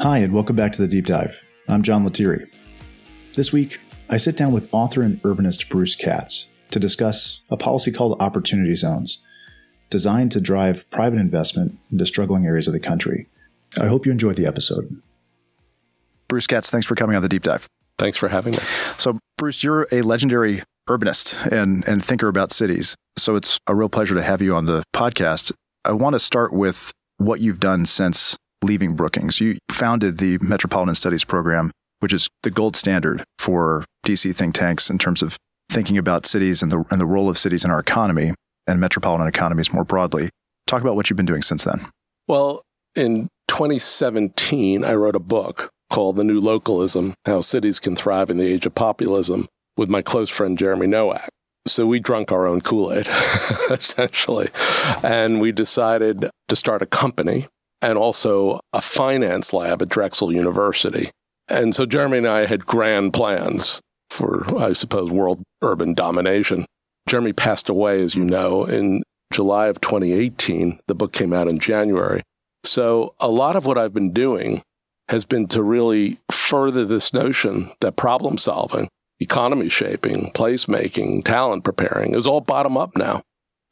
Hi, and welcome back to the Deep Dive. I'm John Lettieri. This week, I sit down with author and urbanist Bruce Katz to discuss a policy called Opportunity Zones, designed to drive private investment into struggling areas of the country. I hope you enjoyed the episode. Bruce Katz, thanks for coming on the Deep Dive. Thanks for having me. So, Bruce, you're a legendary urbanist and, and thinker about cities. So, it's a real pleasure to have you on the podcast. I want to start with what you've done since leaving Brookings. You founded the Metropolitan Studies Program, which is the gold standard for DC think tanks in terms of thinking about cities and the, and the role of cities in our economy and metropolitan economies more broadly. Talk about what you've been doing since then. Well, in 2017, I wrote a book called The New Localism How Cities Can Thrive in the Age of Populism with my close friend Jeremy Nowak. So we drunk our own Kool Aid, essentially. And we decided to start a company and also a finance lab at Drexel University. And so Jeremy and I had grand plans for, I suppose, world urban domination. Jeremy passed away, as you know, in July of 2018. The book came out in January. So a lot of what I've been doing has been to really further this notion that problem solving, economy shaping, placemaking, talent preparing is all bottom up now.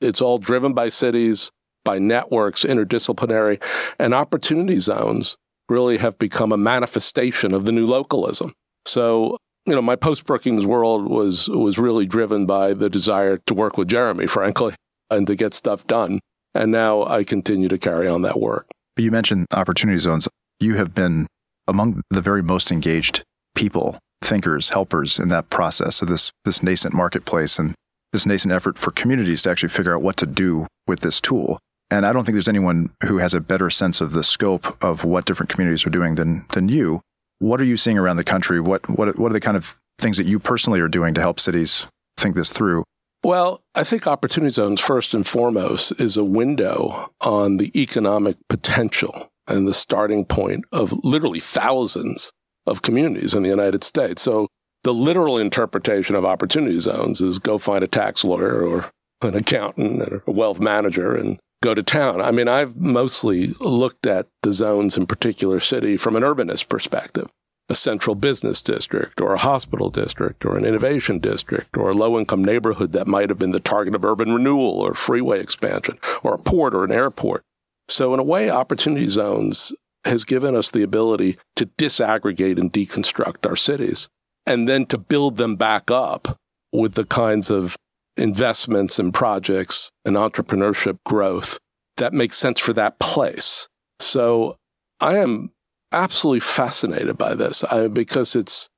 It's all driven by cities, by networks, interdisciplinary, and opportunity zones really have become a manifestation of the new localism. So, you know, my post Brookings world was was really driven by the desire to work with Jeremy, frankly, and to get stuff done. And now I continue to carry on that work. You mentioned opportunity zones. You have been among the very most engaged people, thinkers, helpers in that process of this this nascent marketplace and this nascent effort for communities to actually figure out what to do with this tool. And I don't think there's anyone who has a better sense of the scope of what different communities are doing than than you. What are you seeing around the country? What what what are the kind of things that you personally are doing to help cities think this through? Well, I think Opportunity Zones, first and foremost, is a window on the economic potential and the starting point of literally thousands of communities in the United States. So the literal interpretation of Opportunity Zones is go find a tax lawyer or an accountant or a wealth manager and go to town. I mean, I've mostly looked at the zones in particular city from an urbanist perspective. A central business district or a hospital district or an innovation district or a low income neighborhood that might have been the target of urban renewal or freeway expansion or a port or an airport. So in a way, opportunity zones has given us the ability to disaggregate and deconstruct our cities and then to build them back up with the kinds of investments and projects and entrepreneurship growth that makes sense for that place. So I am absolutely fascinated by this I, because it's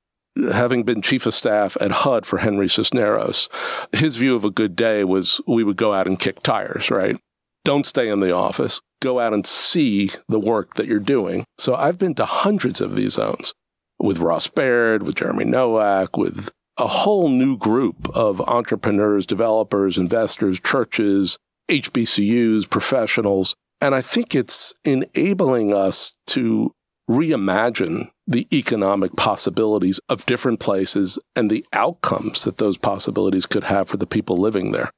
having been chief of staff at HUD for Henry Cisneros. His view of a good day was we would go out and kick tires, right? Don't stay in the office. Go out and see the work that you're doing. So I've been to hundreds of these zones with Ross Baird, with Jeremy Nowak, with a whole new group of entrepreneurs, developers, investors, churches, HBCUs, professionals. And I think it's enabling us to reimagine the economic possibilities of different places and the outcomes that those possibilities could have for the people living there.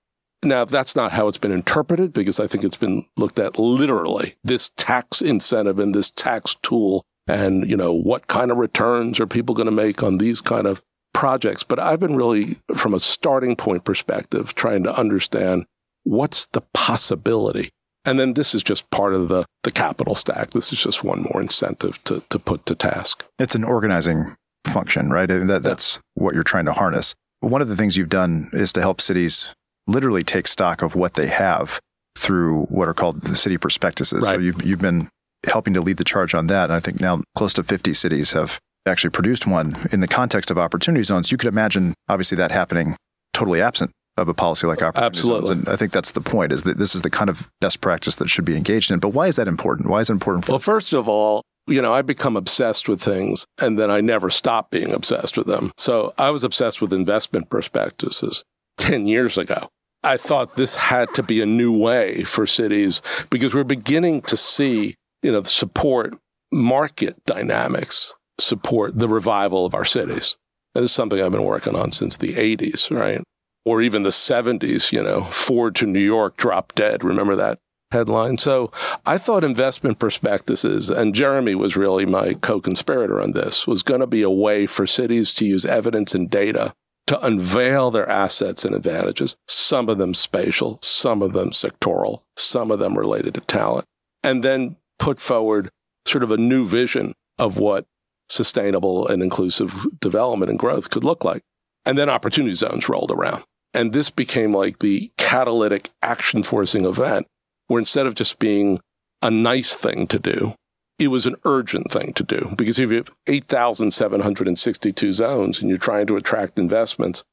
Now, that's not how it's been interpreted because I think it's been looked at literally this tax incentive and this tax tool and, you know, what kind of returns are people going to make on these kind of projects, but I've been really, from a starting point perspective, trying to understand what's the possibility. And then this is just part of the, the capital stack. This is just one more incentive to, to put to task. It's an organizing function, right? that, that's what you're trying to harness. One of the things you've done is to help cities literally take stock of what they have through what are called the city prospectuses. Right. So you've, you've been helping to lead the charge on that. And I think now close to 50 cities have actually produced one in the context of opportunity zones, you could imagine obviously that happening totally absent of a policy like opportunity Absolutely. zones. And I think that's the point is that this is the kind of best practice that should be engaged in. But why is that important? Why is it important for Well, first of all, you know, I become obsessed with things and then I never stop being obsessed with them. So I was obsessed with investment prospectuses 10 years ago. I thought this had to be a new way for cities because we're beginning to see, you know, support market dynamics support the revival of our cities. This is something I've been working on since the 80s, right? Or even the 70s, you know, Ford to New York, drop dead. Remember that headline. So I thought investment prospectuses, and Jeremy was really my co-conspirator on this, was going to be a way for cities to use evidence and data to unveil their assets and advantages, some of them spatial, some of them sectoral, some of them related to talent, and then put forward sort of a new vision of what sustainable and inclusive development and growth could look like. And then opportunity zones rolled around. And this became like the catalytic action forcing event where instead of just being a nice thing to do, it was an urgent thing to do because if you have 8,762 zones and you're trying to attract investments,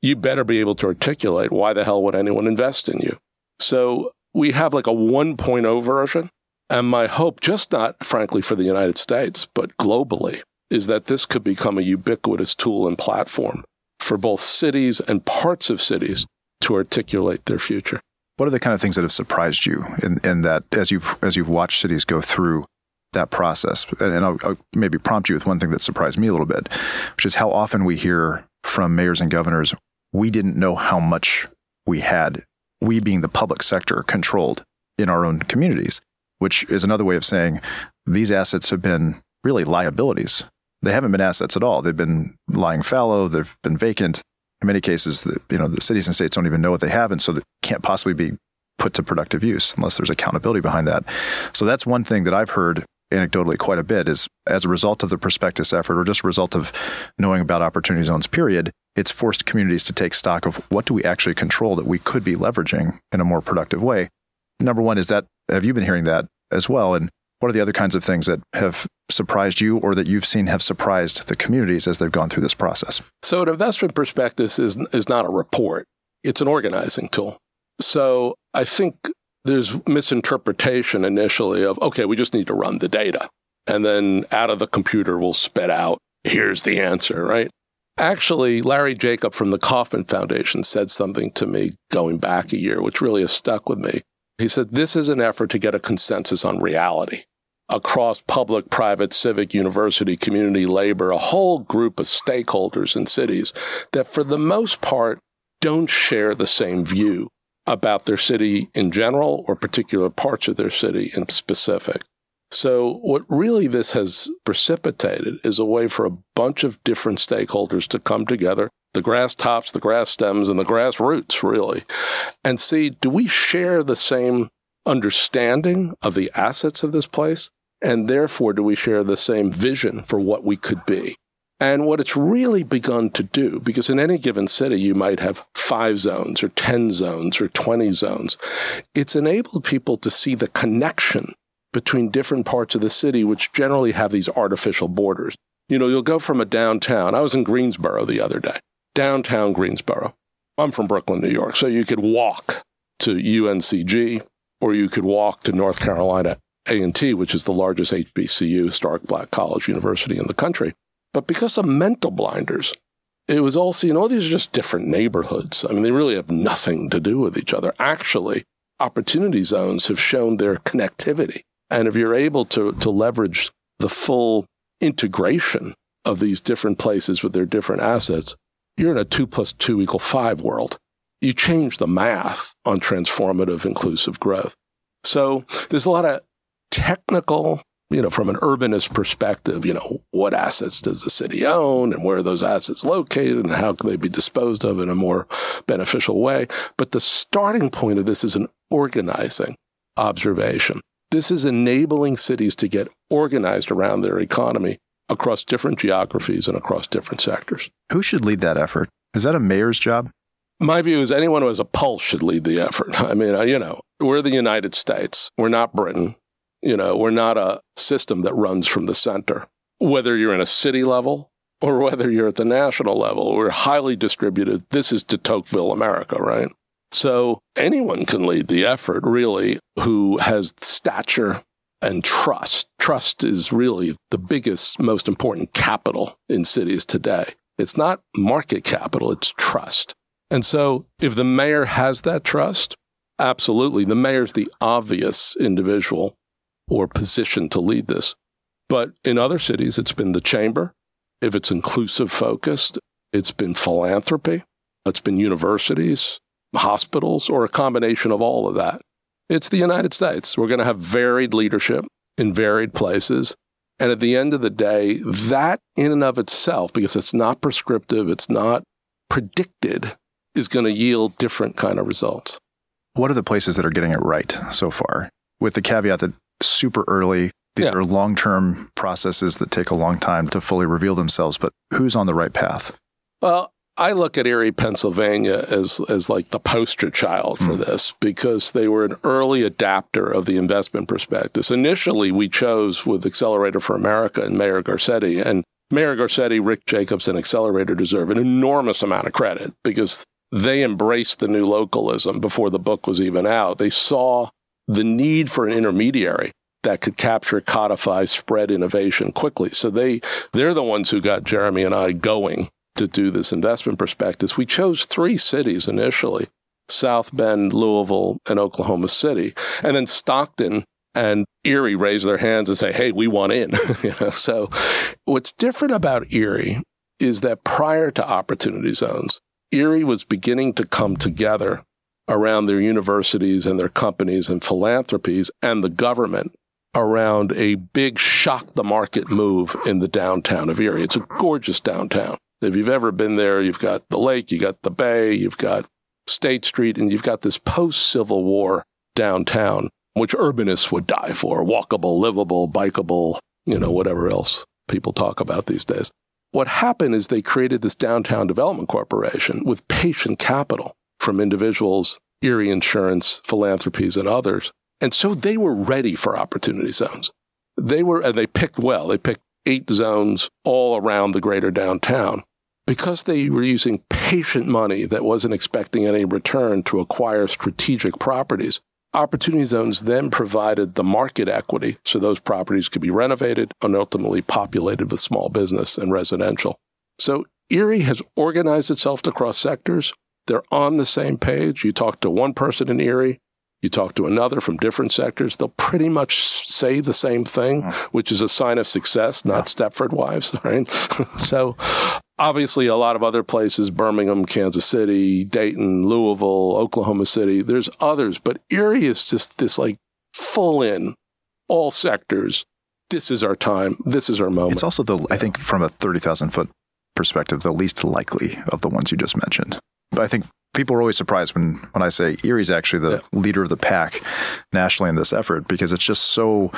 you better be able to articulate why the hell would anyone invest in you. So we have like a 1.0 version. And my hope, just not frankly for the United States, but globally, is that this could become a ubiquitous tool and platform for both cities and parts of cities to articulate their future. What are the kind of things that have surprised you in, in that as you've as you've watched cities go through that process? And, and I'll, I'll maybe prompt you with one thing that surprised me a little bit, which is how often we hear from mayors and governors, we didn't know how much we had, we being the public sector, controlled in our own communities, which is another way of saying these assets have been really liabilities they haven't been assets at all. They've been lying fallow. They've been vacant. In many cases, the, you know, the cities and states don't even know what they have, and so they can't possibly be put to productive use unless there's accountability behind that. So that's one thing that I've heard anecdotally quite a bit is as a result of the prospectus effort or just a result of knowing about opportunity zones period it's forced communities to take stock of what do we actually control that we could be leveraging in a more productive way number one is that have you been hearing that as well and what are the other kinds of things that have surprised you or that you've seen have surprised the communities as they've gone through this process? So, an investment prospectus is, is not a report, it's an organizing tool. So, I think there's misinterpretation initially of, okay, we just need to run the data. And then out of the computer, we'll spit out, here's the answer, right? Actually, Larry Jacob from the Kauffman Foundation said something to me going back a year, which really has stuck with me. He said, This is an effort to get a consensus on reality across public, private, civic, university, community, labor, a whole group of stakeholders in cities that, for the most part, don't share the same view about their city in general or particular parts of their city in specific. So, what really this has precipitated is a way for a bunch of different stakeholders to come together the grass tops, the grass stems, and the grass roots, really, and see do we share the same understanding of the assets of this place? And therefore, do we share the same vision for what we could be? And what it's really begun to do, because in any given city, you might have five zones or 10 zones or 20 zones, it's enabled people to see the connection between different parts of the city, which generally have these artificial borders. You know, you'll go from a downtown. I was in Greensboro the other day downtown Greensboro. I'm from Brooklyn, New York. So you could walk to UNCG or you could walk to North Carolina A&T, which is the largest HBCU, historic black college university in the country. But because of mental blinders, it was all seen, oh, these are just different neighborhoods. I mean, they really have nothing to do with each other. Actually, opportunity zones have shown their connectivity. And if you're able to, to leverage the full integration of these different places with their different assets, you're in a two plus two equal five world. You change the math on transformative inclusive growth. So there's a lot of technical, you know, from an urbanist perspective, you know, what assets does the city own and where are those assets located and how can they be disposed of in a more beneficial way? But the starting point of this is an organizing observation. This is enabling cities to get organized around their economy across different geographies and across different sectors. Who should lead that effort? Is that a mayor's job? My view is anyone who has a pulse should lead the effort. I mean, uh, you know, we're the United States. We're not Britain. You know, we're not a system that runs from the center. Whether you're in a city level or whether you're at the national level, we're highly distributed. This is de Tocqueville America, right? So anyone can lead the effort, really, who has stature and trust. Trust is really the biggest, most important capital in cities today. It's not market capital, it's trust. And so if the mayor has that trust, absolutely, the mayor's the obvious individual or position to lead this. But in other cities, it's been the chamber. If it's inclusive focused, it's been philanthropy, it's been universities, hospitals, or a combination of all of that. It's the United States. We're going to have varied leadership in varied places. And at the end of the day, that in and of itself, because it's not prescriptive, it's not predicted, is going to yield different kind of results. What are the places that are getting it right so far? With the caveat that super early, these yeah. are long term processes that take a long time to fully reveal themselves, but who's on the right path? Well, I look at Erie, Pennsylvania as as like the poster child for mm. this because they were an early adapter of the investment prospectus. Initially, we chose with Accelerator for America and Mayor Garcetti, and Mayor Garcetti, Rick Jacobs, and Accelerator deserve an enormous amount of credit because they embraced the new localism before the book was even out. They saw the need for an intermediary that could capture, codify, spread innovation quickly. So they they're the ones who got Jeremy and I going to do this investment prospectus. We chose three cities initially South Bend, Louisville, and Oklahoma City. And then Stockton and Erie raise their hands and say, hey, we want in. you know? So what's different about Erie is that prior to opportunity zones, Erie was beginning to come together around their universities and their companies and philanthropies and the government around a big shock the market move in the downtown of Erie. It's a gorgeous downtown. If you've ever been there, you've got the lake, you've got the bay, you've got State Street, and you've got this post Civil War downtown, which urbanists would die for walkable, livable, bikeable, you know, whatever else people talk about these days. What happened is they created this downtown development corporation with patient capital from individuals, Erie Insurance, philanthropies, and others. And so they were ready for opportunity zones. They were, and they picked well. They picked eight zones all around the greater downtown because they were using patient money that wasn't expecting any return to acquire strategic properties. Opportunity zones then provided the market equity so those properties could be renovated and ultimately populated with small business and residential. So Erie has organized itself across sectors. They're on the same page. You talk to one person in Erie, you talk to another from different sectors, they'll pretty much say the same thing, mm. which is a sign of success, not Stepford wives, right? so obviously a lot of other places, Birmingham, Kansas City, Dayton, Louisville, Oklahoma City, there's others, but Erie is just this like full in all sectors. This is our time. This is our moment. It's also the, I think from a 30,000 foot perspective, the least likely of the ones you just mentioned. But I think people are always surprised when when I say Erie's actually the yeah. leader of the pack nationally in this effort because it's just so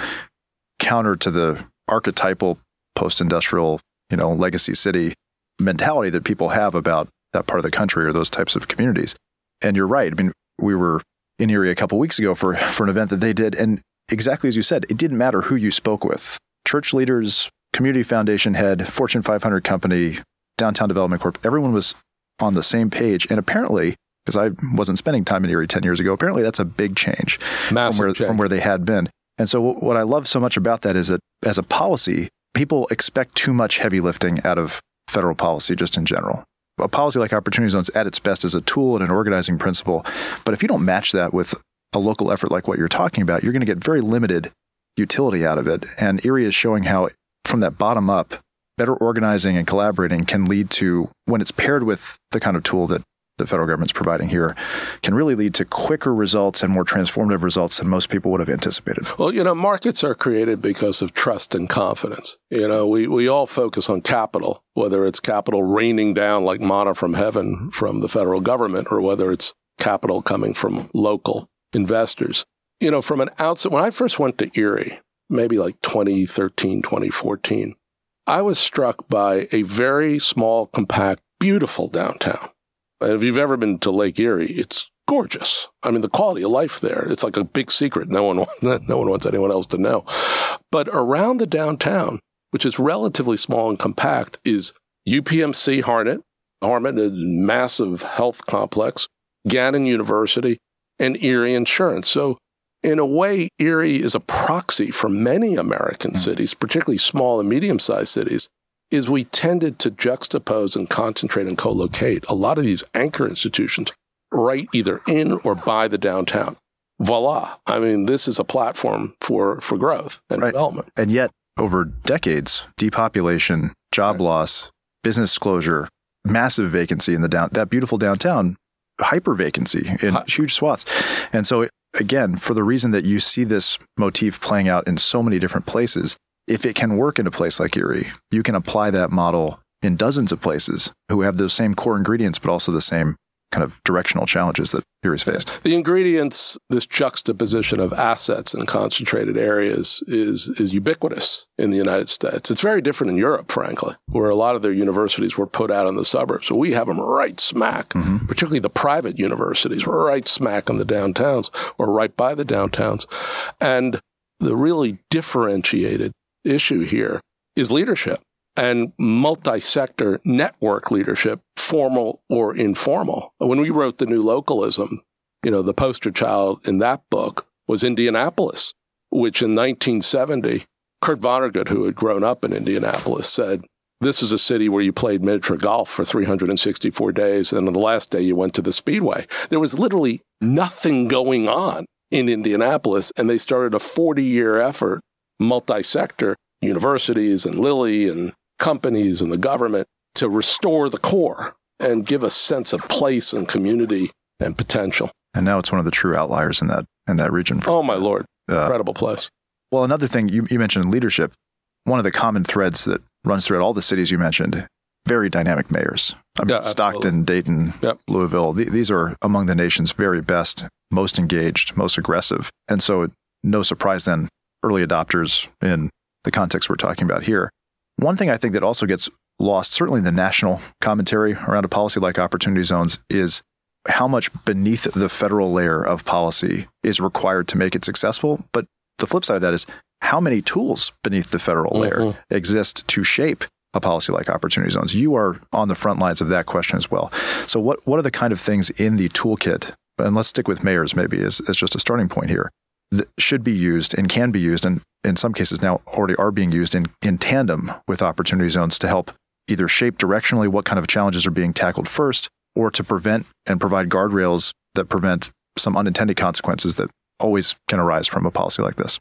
counter to the archetypal post-industrial, you know, legacy city mentality that people have about that part of the country or those types of communities. And you're right. I mean, we were in Erie a couple weeks ago for for an event that they did and exactly as you said, it didn't matter who you spoke with. Church leaders, community foundation head, Fortune 500 company, downtown development corp, everyone was on the same page. And apparently, because I wasn't spending time in Erie 10 years ago, apparently that's a big change, Massive from, where, change. from where they had been. And so, what I love so much about that is that as a policy, people expect too much heavy lifting out of federal policy just in general. A policy like Opportunity Zones at its best is a tool and an organizing principle. But if you don't match that with a local effort like what you're talking about, you're going to get very limited utility out of it. And Erie is showing how, from that bottom up, better organizing and collaborating can lead to, when it's paired with the kind of tool that the federal government's providing here, can really lead to quicker results and more transformative results than most people would have anticipated. Well, you know, markets are created because of trust and confidence. You know, we, we all focus on capital, whether it's capital raining down like manna from heaven from the federal government or whether it's capital coming from local investors. You know, from an outset, when I first went to Erie, maybe like 2013, 2014, I was struck by a very small, compact, beautiful downtown. And if you've ever been to Lake Erie, it's gorgeous. I mean, the quality of life there, it's like a big secret. No one, no one wants anyone else to know. But around the downtown, which is relatively small and compact, is UPMC Hamot, Hamot, a massive health complex, Gannon University, and Erie Insurance. So in a way, Erie is a proxy for many American mm. cities, particularly small and medium sized cities, is we tended to juxtapose and concentrate and co-locate a lot of these anchor institutions right either in or by the downtown. Voila. I mean, this is a platform for, for growth and right. development. And yet, over decades, depopulation, job right. loss, business closure, massive vacancy in the down that beautiful downtown hyper vacancy in Hi- huge swaths. And so again, for the reason that you see this motif playing out in so many different places, if it can work in a place like Erie, you can apply that model in dozens of places who have those same core ingredients, but also the same kind of directional challenges that Erie's faced. The ingredients, this juxtaposition of assets in concentrated areas is, is ubiquitous in the United States. It's very different in Europe, frankly, where a lot of their universities were put out in the suburbs. So we have them right smack, mm-hmm. particularly the private universities, right smack in the downtowns or right by the downtowns. And the really differentiated issue here is leadership and multi sector network leadership, formal or informal. When we wrote the new localism, you know, the poster child in that book was Indianapolis, which in 1970, Kurt Vonnegut, who had grown up in Indianapolis, said, This is a city where you played miniature golf for 364 days, and on the last day you went to the Speedway. There was literally nothing going on in Indianapolis, and they started a 40 year effort, multi sector, universities and Lilly and companies and the government to restore the core and give a sense of place and community and potential. And now it's one of the true outliers in that in that region. oh my lord, uh, incredible place. Well, another thing you, you mentioned leadership. One of the common threads that runs throughout all the cities you mentioned, very dynamic mayors. I mean, yeah, Stockton, Dayton, yep. Louisville. Th- these are among the nation's very best, most engaged, most aggressive. And so, no surprise then, early adopters in the context we're talking about here. One thing I think that also gets lost, certainly in the national commentary around a policy like opportunity zones, is how much beneath the federal layer of policy is required to make it successful. But the flip side of that is how many tools beneath the federal layer mm-hmm. exist to shape a policy like opportunity zones. You are on the front lines of that question as well. So what what are the kind of things in the toolkit? And let's stick with mayors maybe as, as just a starting point here should be used and can be used and in some cases now already are being used in, in tandem with opportunity zones to help either shape directionally what kind of challenges are being tackled first or to prevent and provide guardrails that prevent some unintended consequences that always can arise from a policy like this?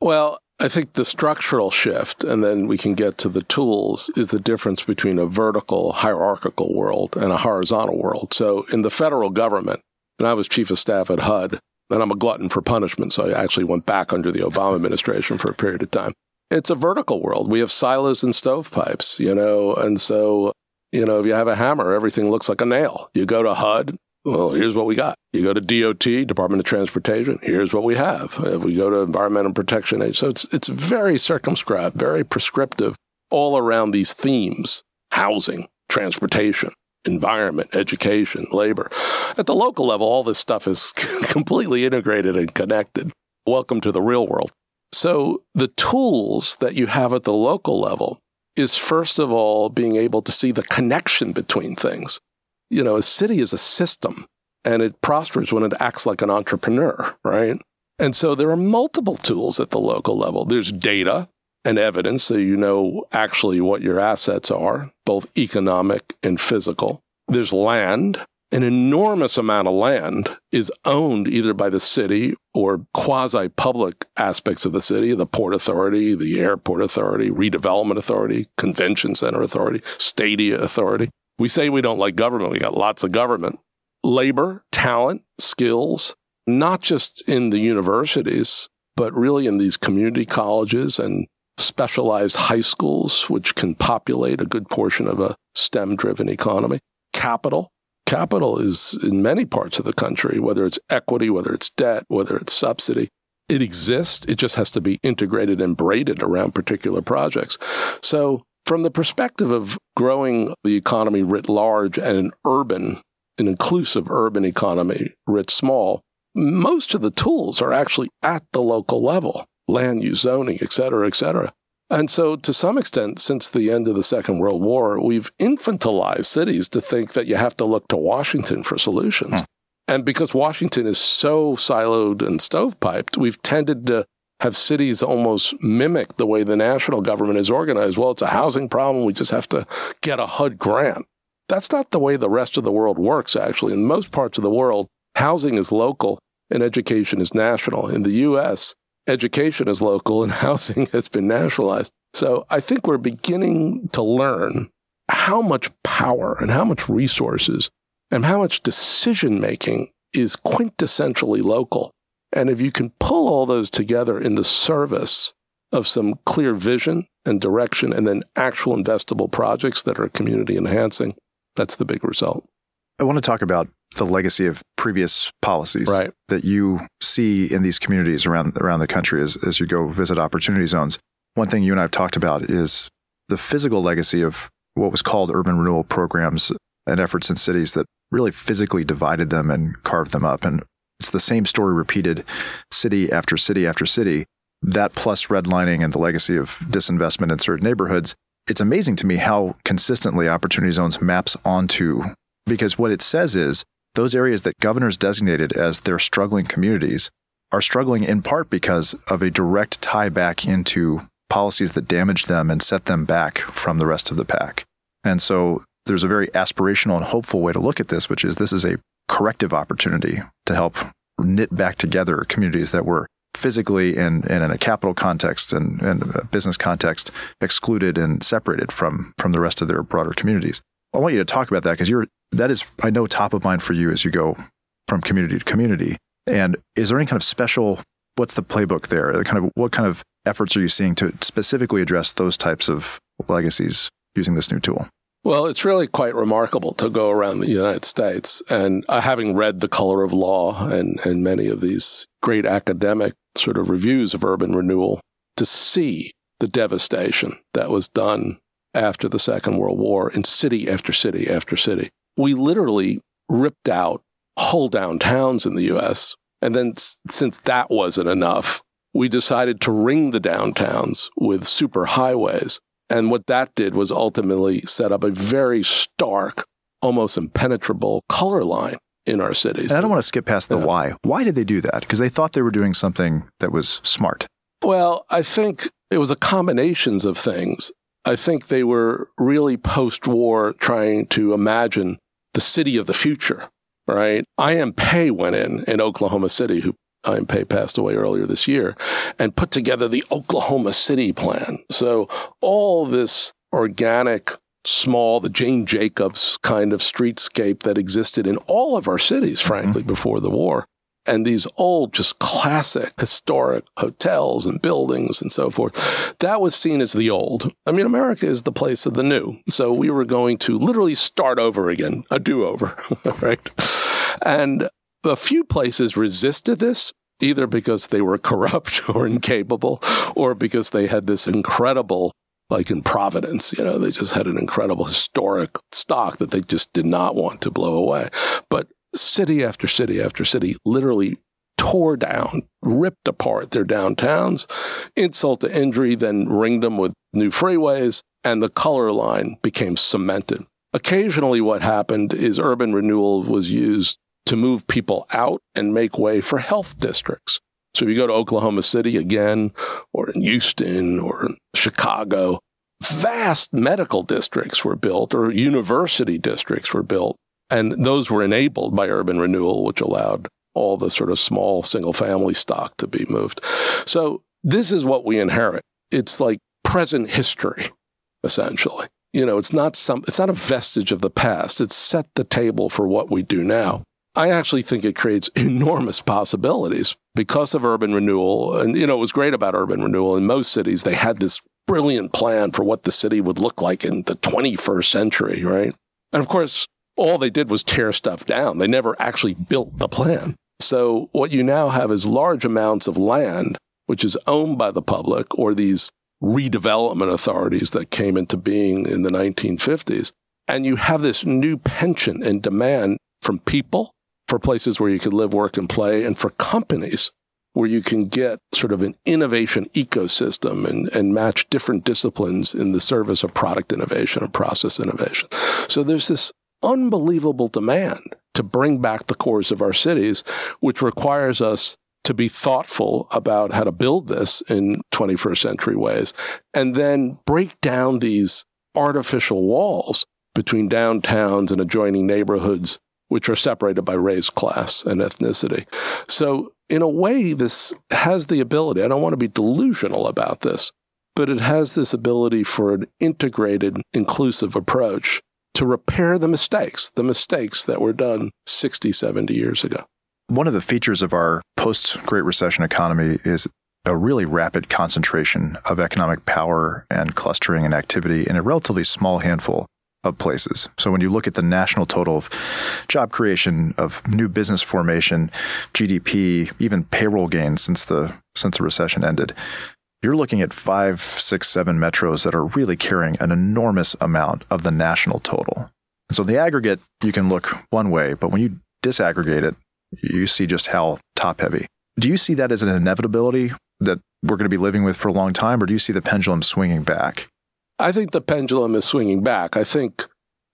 Well, I think the structural shift, and then we can get to the tools, is the difference between a vertical, hierarchical world and a horizontal world. So in the federal government, and I was chief of staff at HUD, and I'm a glutton for punishment, so I actually went back under the Obama administration for a period of time. It's a vertical world. We have silos and stovepipes, you know, and so, you know, if you have a hammer, everything looks like a nail. You go to HUD, well, here's what we got. You go to DOT, Department of Transportation, here's what we have. If we go to Environmental Protection Agency, so it's it's very circumscribed, very prescriptive, all around these themes: housing, transportation, environment, education, labor. At the local level, all this stuff is completely integrated and connected. Welcome to the real world. So the tools that you have at the local level is first of all being able to see the connection between things. You know, a city is a system and it prospers when it acts like an entrepreneur, right? And so there are multiple tools at the local level. There's data, and evidence so you know actually what your assets are, both economic and physical. There's land. An enormous amount of land is owned either by the city or quasi public aspects of the city, the Port Authority, the Airport Authority, Redevelopment Authority, Convention Center Authority, Stadia Authority. We say we don't like government, we got lots of government. Labor, talent, skills, not just in the universities, but really in these community colleges and specialized high schools, which can populate a good portion of a STEM driven economy. Capital. Capital is in many parts of the country, whether it's equity, whether it's debt, whether it's subsidy. It exists. It just has to be integrated and braided around particular projects. So, from the perspective of growing the economy writ large and an urban, an inclusive urban economy writ small, most of the tools are actually at the local level land use, zoning, et cetera, et cetera. And so, to some extent, since the end of the Second World War, we've infantilized cities to think that you have to look to Washington for solutions. Hmm. And because Washington is so siloed and stovepiped, we've tended to have cities almost mimic the way the national government is organized. Well, it's a housing problem. We just have to get a HUD grant. That's not the way the rest of the world works, actually. In most parts of the world, housing is local and education is national. In the US, education is local and housing has been nationalized. So I think we're beginning to learn how much power and how much resources and how much decision making is quintessentially local. And if you can pull all those together in the service of some clear vision and direction and then actual investable projects that are community enhancing, that's the big result. I want to talk about the legacy of previous policies right. that you see in these communities around around the country as, as you go visit opportunity zones. One thing you and I have talked about is the physical legacy of what was called urban renewal programs and efforts in cities that really physically divided them and carved them up. And it's the same story repeated city after city after city. That plus redlining and the legacy of disinvestment in certain neighborhoods. It's amazing to me how consistently opportunity zones maps onto because what it says is those areas that governors designated as their struggling communities are struggling in part because of a direct tie back into policies that damaged them and set them back from the rest of the pack. And so there's a very aspirational and hopeful way to look at this, which is this is a corrective opportunity to help knit back together communities that were physically and, and in a capital context and, and a business context excluded and separated from from the rest of their broader communities. I want you to talk about that because you're that is I know top of mind for you as you go from community to community. And is there any kind of special what's the playbook there? Kind of what kind of efforts are you seeing to specifically address those types of legacies using this new tool? Well, it's really quite remarkable to go around the United States and uh, having read The Color of Law and, and many of these great academic sort of reviews of urban renewal to see the devastation that was done after the Second World War in city after city after city. We literally ripped out whole downtowns in the US. And then, since that wasn't enough, we decided to ring the downtowns with super highways. And what that did was ultimately set up a very stark, almost impenetrable color line in our cities. And I don't want to skip past the yeah. why. Why did they do that? Because they thought they were doing something that was smart. Well, I think it was a combinations of things. I think they were really post war trying to imagine the city of the future, right? I.M. Pei went in in Oklahoma City, who I.M. Pei passed away earlier this year, and put together the Oklahoma City plan. So all this organic, small, the Jane Jacobs kind of streetscape that existed in all of our cities, frankly, mm-hmm. before the war and these old, just classic historic hotels and buildings and so forth, that was seen as the old. I mean, America is the place of the new. So we were going to literally start over again, a do over, right? And a few places resisted this, either because they were corrupt or incapable, or because they had this incredible like in Providence, you know, they just had an incredible historic stock that they just did not want to blow away. But city after city after city literally tore down, ripped apart their downtowns, insult to injury, then ringed them with new freeways, and the color line became cemented. Occasionally, what happened is urban renewal was used to move people out and make way for health districts. So if you go to Oklahoma City again, or in Houston, or in Chicago, vast medical districts were built, or university districts were built and those were enabled by urban renewal, which allowed all the sort of small single family stock to be moved. So this is what we inherit. It's like present history, essentially. You know, it's not some, it's not a vestige of the past. It's set the table for what we do now. I actually think it creates enormous possibilities because of urban renewal. And, you know, it was great about urban renewal. In most cities, they had this brilliant plan for what the city would look like in the 21st century, right? And of course, all they did was tear stuff down. They never actually built the plan. So what you now have is large amounts of land, which is owned by the public or these redevelopment authorities that came into being in the 1950s. And you have this new penchant and demand from people for places where you could live, work, and play, and for companies where you can get sort of an innovation ecosystem and, and match different disciplines in the service of product innovation and process innovation. So there's this unbelievable demand to bring back the cores of our cities, which requires us to be thoughtful about how to build this in 21st century ways and then break down these artificial walls between downtowns and adjoining neighborhoods, which are separated by race, class, and ethnicity. So, in a way, this has the ability, I don't want to be delusional about this, but it has this ability for an integrated, inclusive approach to repair the mistakes, the mistakes that were done 60, 70 years ago. One of the features of our post Great Recession economy is a really rapid concentration of economic power and clustering and activity in a relatively small handful of places. So when you look at the national total of job creation, of new business formation, GDP, even payroll gains since the since the recession ended, you're looking at five, six, seven metros that are really carrying an enormous amount of the national total. And so the aggregate, you can look one way, but when you disaggregate it, you see just how top heavy. Do you see that as an inevitability that we're going to be living with for a long time, or do you see the pendulum swinging back? I think the pendulum is swinging back. I think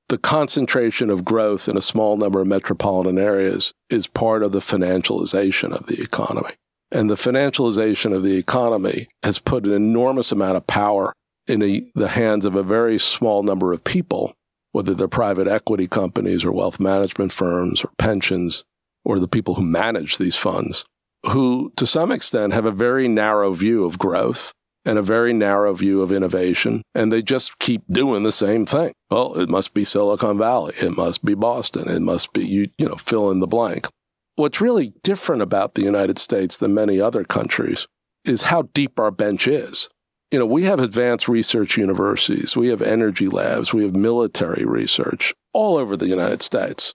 the concentration of growth in a small number of metropolitan areas is part of the financialization of the economy. And the financialization of the economy has put an enormous amount of power in a, the hands of a very small number of people, whether they're private equity companies or wealth management firms or pensions or the people who manage these funds, who to some extent have a very narrow view of growth and a very narrow view of innovation, and they just keep doing the same thing. Well, it must be Silicon Valley. It must be Boston. It must be, you, you know, fill in the blank. What's really different about the United States than many other countries is how deep our bench is. You know, we have advanced research universities, we have energy labs, we have military research all over the United States.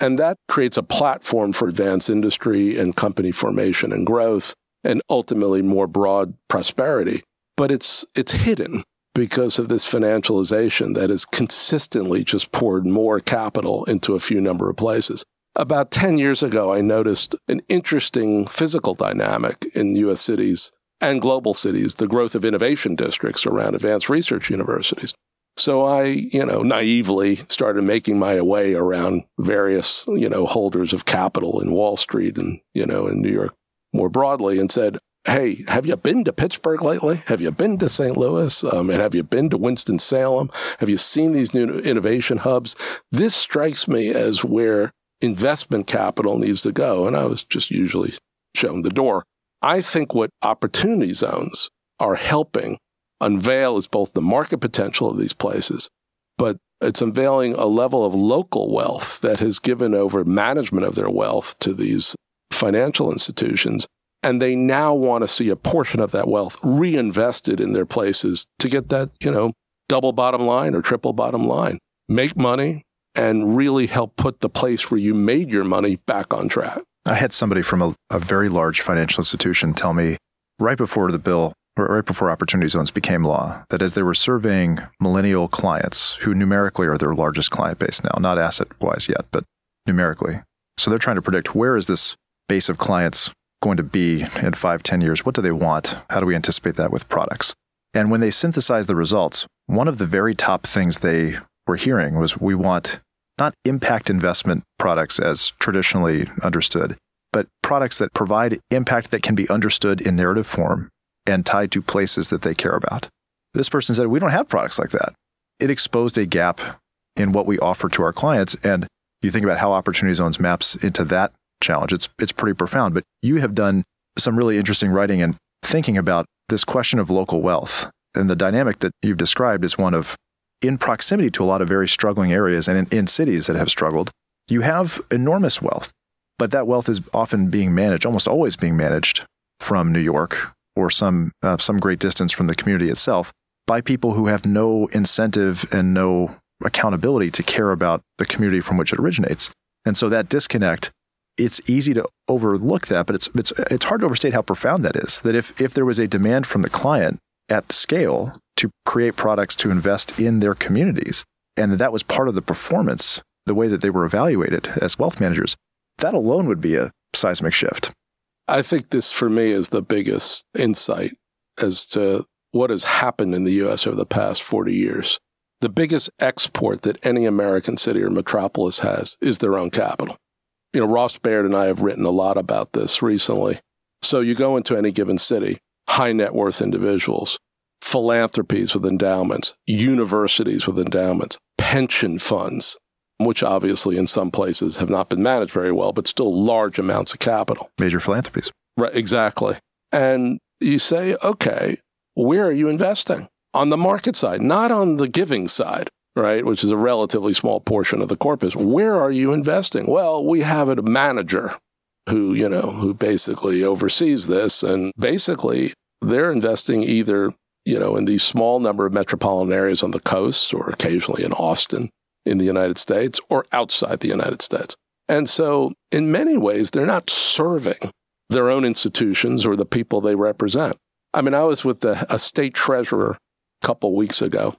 And that creates a platform for advanced industry and company formation and growth and ultimately more broad prosperity but it's it's hidden because of this financialization that has consistently just poured more capital into a few number of places. About 10 years ago, I noticed an interesting physical dynamic in US cities and global cities, the growth of innovation districts around advanced research universities. So I, you know, naively started making my way around various, you know, holders of capital in Wall Street and, you know, in New York more broadly and said, hey, have you been to Pittsburgh lately? Have you been to St. Louis? Um, and have you been to Winston-Salem? Have you seen these new innovation hubs? This strikes me as where investment capital needs to go. And I was just usually shown the door. I think what opportunity zones are helping unveil is both the market potential of these places, but it's unveiling a level of local wealth that has given over management of their wealth to these financial institutions and they now want to see a portion of that wealth reinvested in their places to get that, you know, double bottom line or triple bottom line. Make money and really help put the place where you made your money back on track. I had somebody from a, a very large financial institution tell me right before the bill, right before opportunity zones became law, that as they were surveying millennial clients who numerically are their largest client base now, not asset wise yet, but numerically. So they're trying to predict where is this base of clients going to be in five, ten years? What do they want? How do we anticipate that with products? And when they synthesized the results, one of the very top things they were hearing was we want not impact investment products as traditionally understood, but products that provide impact that can be understood in narrative form and tied to places that they care about. This person said, We don't have products like that. It exposed a gap in what we offer to our clients. And you think about how Opportunity Zones maps into that challenge. It's it's pretty profound. But you have done some really interesting writing and thinking about this question of local wealth. And the dynamic that you've described is one of in proximity to a lot of very struggling areas and in, in cities that have struggled, you have enormous wealth. But that wealth is often being managed, almost always being managed from New York or some uh, some great distance from the community itself by people who have no incentive and no accountability to care about the community from which it originates. And so that disconnect it's easy to overlook that, but it's it's it's hard to overstate how profound that is. That if if there was a demand from the client at scale to create products to invest in their communities, and that that was part of the performance, the way that they were evaluated as wealth managers, that alone would be a seismic shift. I think this for me is the biggest insight as to what has happened in the US over the past 40 years. The biggest export that any American city or metropolis has is their own capital you know, Ross Baird and I have written a lot about this recently. So you go into any given city, high net worth individuals, philanthropies with endowments, universities with endowments, pension funds, which obviously in some places have not been managed very well, but still large amounts of capital. Major philanthropies. Right, exactly. And you say, okay, where are you investing? On the market side, not on the giving side right, which is a relatively small portion of the corpus. Where are you investing? Well, we have a manager. who, you know, who basically oversees this. And basically, they're investing either, you know, in the small number of metropolitan areas on the coasts or occasionally in Austin in the United States or outside the United States. And so, in many ways, they're not serving their own institutions or the people they represent. I mean, I was with a state treasurer a couple weeks ago.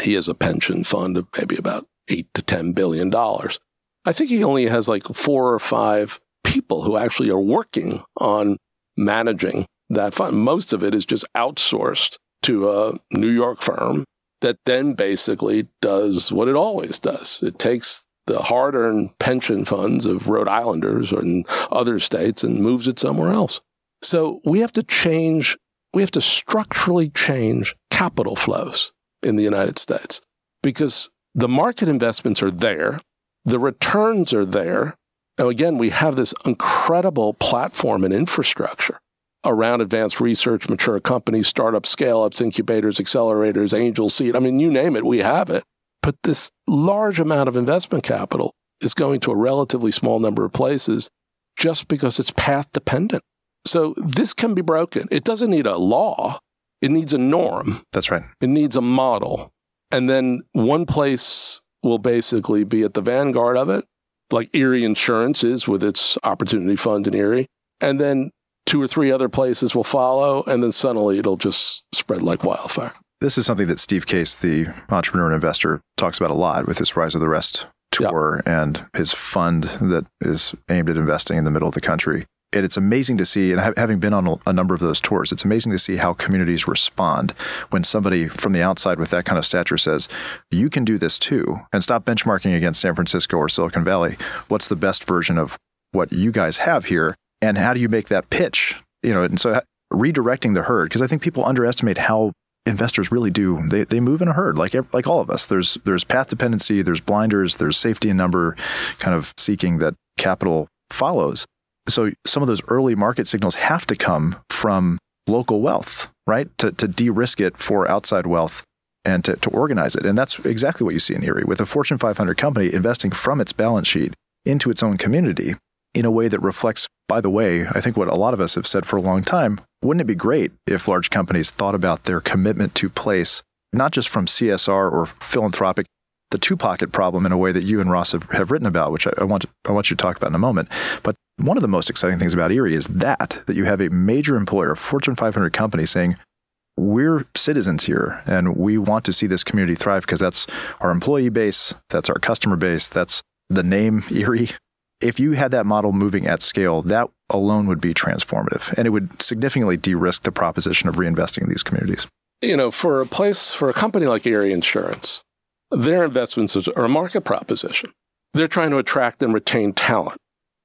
He has a pension fund of maybe about eight to ten billion dollars. I think he only has like four or five people who actually are working on managing that fund. Most of it is just outsourced to a New York firm that then basically does what it always does. It takes the hard earned pension funds of Rhode Islanders and other states and moves it somewhere else. So we have to change, we have to structurally change capital flows in the United States because the market investments are there, the returns are there. Now, again, we have this incredible platform and infrastructure around advanced research, mature companies, startups, scale ups, incubators, accelerators, angel seed. I mean, you name it, we have it. But this large amount of investment capital is going to a relatively small number of places just because it's path dependent. So this can be broken. It doesn't need a law, it needs a norm. That's right. It needs a model. And then one place will basically be at the vanguard of it, like Erie Insurance is with its opportunity fund in Erie. And then two or three other places will follow. And then suddenly it'll just spread like wildfire. This is something that Steve Case, the entrepreneur and investor, talks about a lot with his Rise of the Rest tour yep. and his fund that is aimed at investing in the middle of the country. And it's amazing to see, and having been on a number of those tours, it's amazing to see how communities respond when somebody from the outside with that kind of stature says, You can do this too, and stop benchmarking against San Francisco or Silicon Valley. What's the best version of what you guys have here? And how do you make that pitch? You know, and so uh, redirecting the herd, because I think people underestimate how investors really do. They, they move in a herd like like all of us. There's there's path dependency there's blinders there's safety in number kind of seeking that capital follows. So some of those early market signals have to come from local wealth right? To, to de-risk it for outside wealth and to, to organize it. And that's exactly what you see in erie. With a fortune 500 company investing from its balance sheet into its own community in a way that reflects, by the way, I think what a lot of us have said for a long time. Wouldn't it be great if large companies thought about their commitment to place, not just from CSR or philanthropic, the two pocket problem in a way that you and Ross have, have written about, which I, I, want, I want you to talk about in a moment. But one of the most exciting things about Erie is that, that you have a major employer, a Fortune 500 company saying, we're citizens here and we want to see this community thrive because that's our employee base, that's our customer base, that's the name Erie if you had that model moving at scale, that alone would be transformative and it would significantly de risk the proposition of reinvesting in these communities. You know, for a place, for a company like Erie Insurance, their investments are a market proposition. They're trying to attract and retain talent.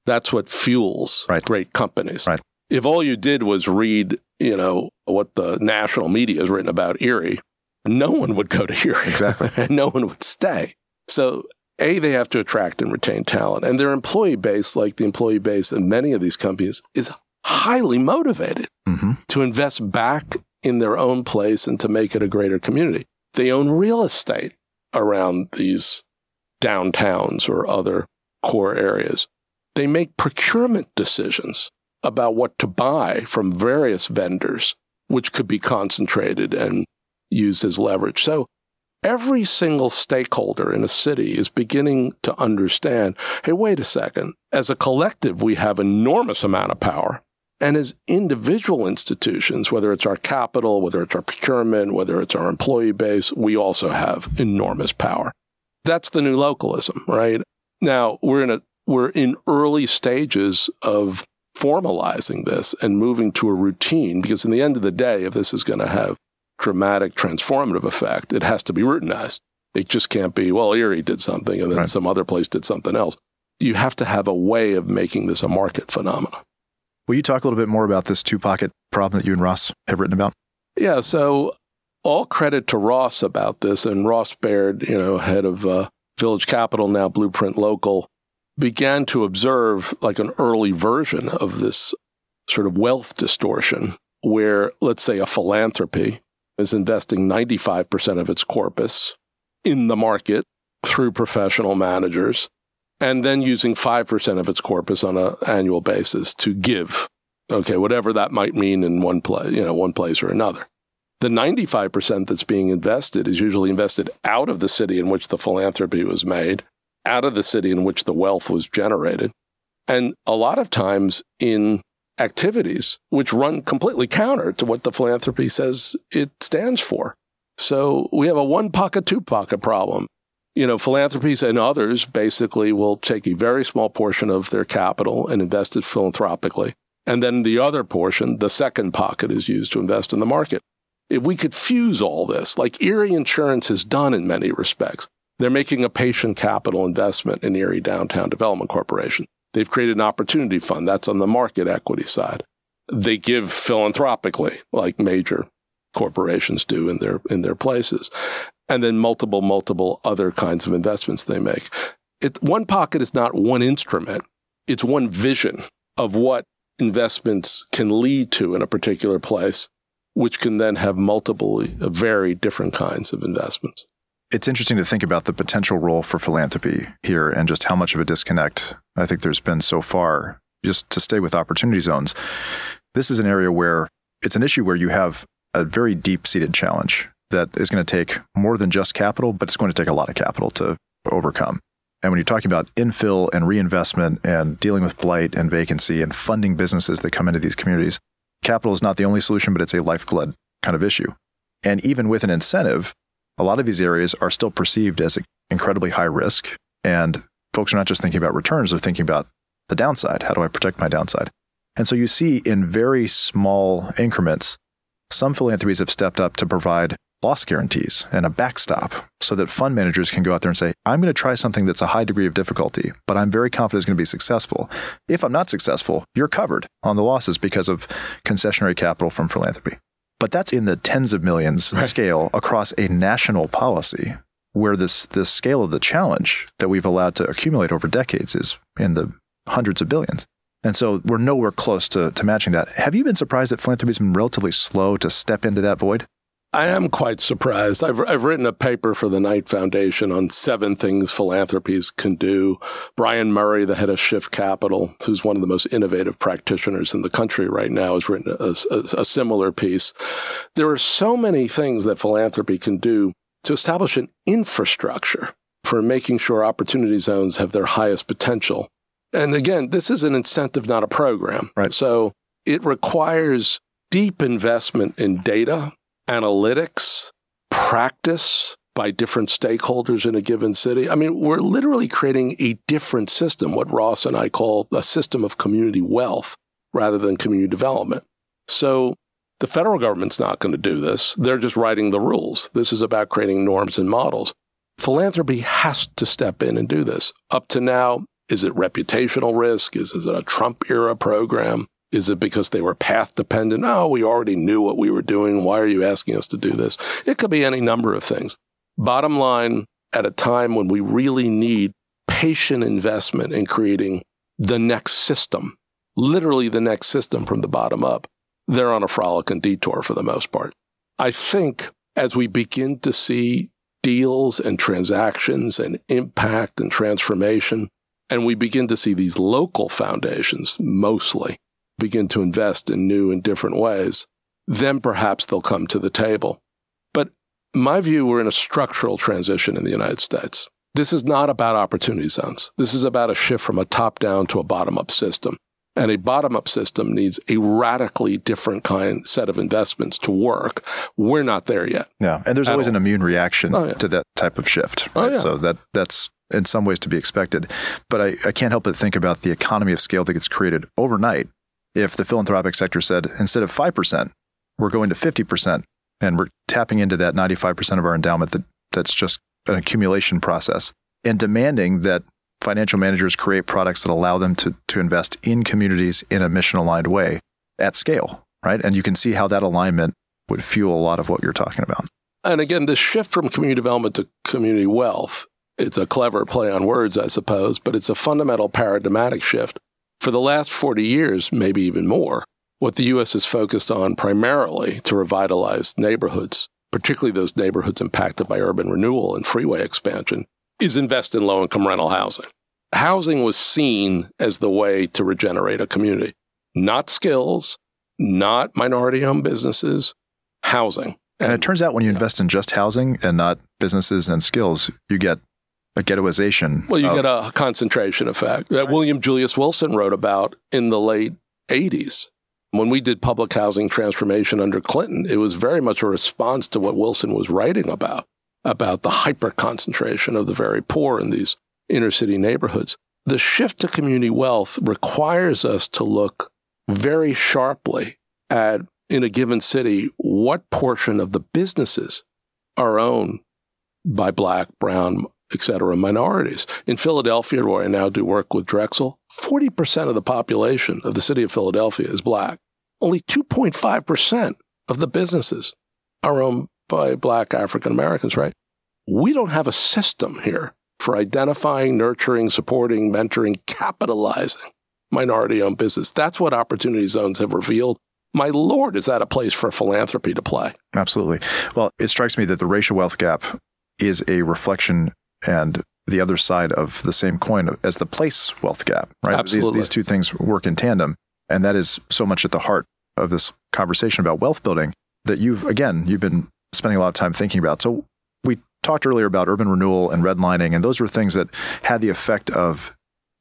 That's what fuels right. great companies. Right. If all you did was read, you know, what the national media has written about Erie, no one would go to Erie. Exactly. and no one would stay. So a, they have to attract and retain talent. And their employee base, like the employee base of many of these companies, is highly motivated mm-hmm. to invest back in their own place and to make it a greater community. They own real estate around these downtowns or other core areas. They make procurement decisions about what to buy from various vendors, which could be concentrated and used as leverage. So every single stakeholder in a city is beginning to understand, hey, wait a second. As a collective, we have enormous amount of power. And as individual institutions, whether it's our capital, whether it's our procurement, whether it's our employee base, we also have enormous power. That's the new localism, right? Now we're in a, we're in early stages of formalizing this and moving to a routine because in the end of the day, if this is going to have dramatic transformative effect, it has to be routinized. It just can't be, well, Erie did something and then right. some other place did something else. You have to have a way of making this a market phenomenon. Will you talk a little bit more about this two pocket problem that you and Ross have written about? Yeah. So, all credit to Ross about this. And Ross Baird, you know, head of uh, Village Capital, now Blueprint Local, began to observe like an early version of this sort of wealth distortion where, let's say, a philanthropy is investing 95% of its corpus in the market through professional managers. and then using 5% of its corpus on an annual basis to give. Okay, whatever that might mean in one place, you know, one place or another. The 95% that's being invested is usually invested out of the city in which the philanthropy was made, out of the city in which the wealth was generated, and a lot of times in activities which run completely counter to what the philanthropy says it stands for. So we have a one pocket, two pocket problem you know, philanthropies and others basically will take a very small portion of their capital and invest it philanthropically. And then the other portion, the second pocket, is used to invest in the market. If we could fuse all this, like Erie Insurance has done in many respects, they're making a patient capital investment in Erie Downtown Development Corporation. They've created an opportunity fund that's on the market equity side. They give philanthropically, like major corporations do in their in their places and then multiple, multiple other kinds of investments they make. It, one pocket is not one instrument, it's one vision of what investments can lead to in a particular place, which can then have multiple, very different kinds of investments. It's interesting to think about the potential role for philanthropy here and just how much of a disconnect I think there's been so far. Just to stay with opportunity zones, this is an area where it's an issue where you have a very deep seated challenge that is going to take more than just capital, but it's going to take a lot of capital to overcome. And when you're talking about infill and reinvestment and dealing with blight and vacancy and funding businesses that come into these communities, capital is not the only solution, but it's a lifeblood kind of issue. And even with an incentive, a lot of these areas are still perceived as incredibly high risk. And folks are not just thinking about returns, they're thinking about the downside. How do I protect my downside? And so you see in very small increments, some philanthropies have stepped up to provide loss guarantees and a backstop so that fund managers can go out there and say, I'm going to try something that's a high degree of difficulty, but I'm very confident it's going to be successful. If I'm not successful, you're covered on the losses because of concessionary capital from philanthropy. But that's in the tens of millions right. scale across a national policy where this, this scale of the challenge that we've allowed to accumulate over decades is in the hundreds of billions. And so we're nowhere close to, to matching that. Have you been surprised that philanthropy has been relatively slow to step into that void? I am quite surprised. I've, I've written a paper for the Knight Foundation on seven things philanthropies can do. Brian Murray, the head of Shift Capital, who's one of the most innovative practitioners in the country right now, has written a, a, a similar piece. There are so many things that philanthropy can do to establish an infrastructure for making sure opportunity zones have their highest potential. And again, this is an incentive, not a program. Right. So it requires deep investment in data analytics, practice by different stakeholders in a given city. I mean, we're literally creating a different system, what Ross and I call a system of community wealth rather than community development. So the federal government's not going to do this. They're just writing the rules. This is about creating norms and models. Philanthropy has to step in and do this. Up to now, is it reputational risk? Is, is it a Trump era program? Is it because they were path dependent? Oh, we already knew what we were doing. Why are you asking us to do this? It could be any number of things. Bottom line, at a time when we really need patient investment in creating the next system, literally the next system from the bottom up, they're on a frolic and detour for the most part. I think as we begin to see deals and transactions and impact and transformation, and we begin to see these local foundations mostly begin to invest in new and different ways, then perhaps they'll come to the table. But my view, we're in a structural transition in the United States. This is not about opportunity zones. This is about a shift from a top down to a bottom up system. And a bottom up system needs a radically different kind set of investments to work. We're not there yet. Yeah. And there's always all. an immune reaction oh, yeah. to that type of shift. Oh, right? Oh, yeah. So that that's in some ways to be expected. But I, I can't help but think about the economy of scale that gets created overnight if the philanthropic sector said instead of 5%, we're going to 50% and we're tapping into that 95% of our endowment that, that's just an accumulation process and demanding that financial managers create products that allow them to, to invest in communities in a mission aligned way at scale, right? And you can see how that alignment would fuel a lot of what you're talking about. And again, this shift from community development to community wealth, it's a clever play on words, I suppose, but it's a fundamental paradigmatic shift for the last 40 years, maybe even more, what the U.S. has focused on primarily to revitalize neighborhoods, particularly those neighborhoods impacted by urban renewal and freeway expansion, is invest in low income rental housing. housing was seen as the way to regenerate a community, not skills, not minority owned businesses, housing. And it turns out when you invest in just housing and not businesses and skills, you get a ghettoization. Well, you of, get a concentration effect that right. William Julius Wilson wrote about in the late 80s. When we did public housing transformation under Clinton, it was very much a response to what Wilson was writing about, about the hyper concentration of the very poor in these inner city neighborhoods. The shift to community wealth requires us to look very sharply at, in a given city, what portion of the businesses are owned by black, brown, et cetera, minorities. In Philadelphia, where I now do work with Drexel, 40% of the population of the city of Philadelphia is black. Only 2.5% of the businesses are owned by black African Americans, right? We don't have a system here for identifying, nurturing, supporting, mentoring, capitalizing minority owned business. That's what opportunity zones have revealed. My Lord, is that a place for philanthropy to play? Absolutely. Well, it strikes me that the racial wealth gap is a reflection and the other side of the same coin as the place wealth gap, right? Absolutely. These, these two things work in tandem. And that is so much at the heart of this conversation about wealth building that you've, again, you've been spending a lot of time thinking about. So we talked earlier about urban renewal and redlining, and those were things that had the effect of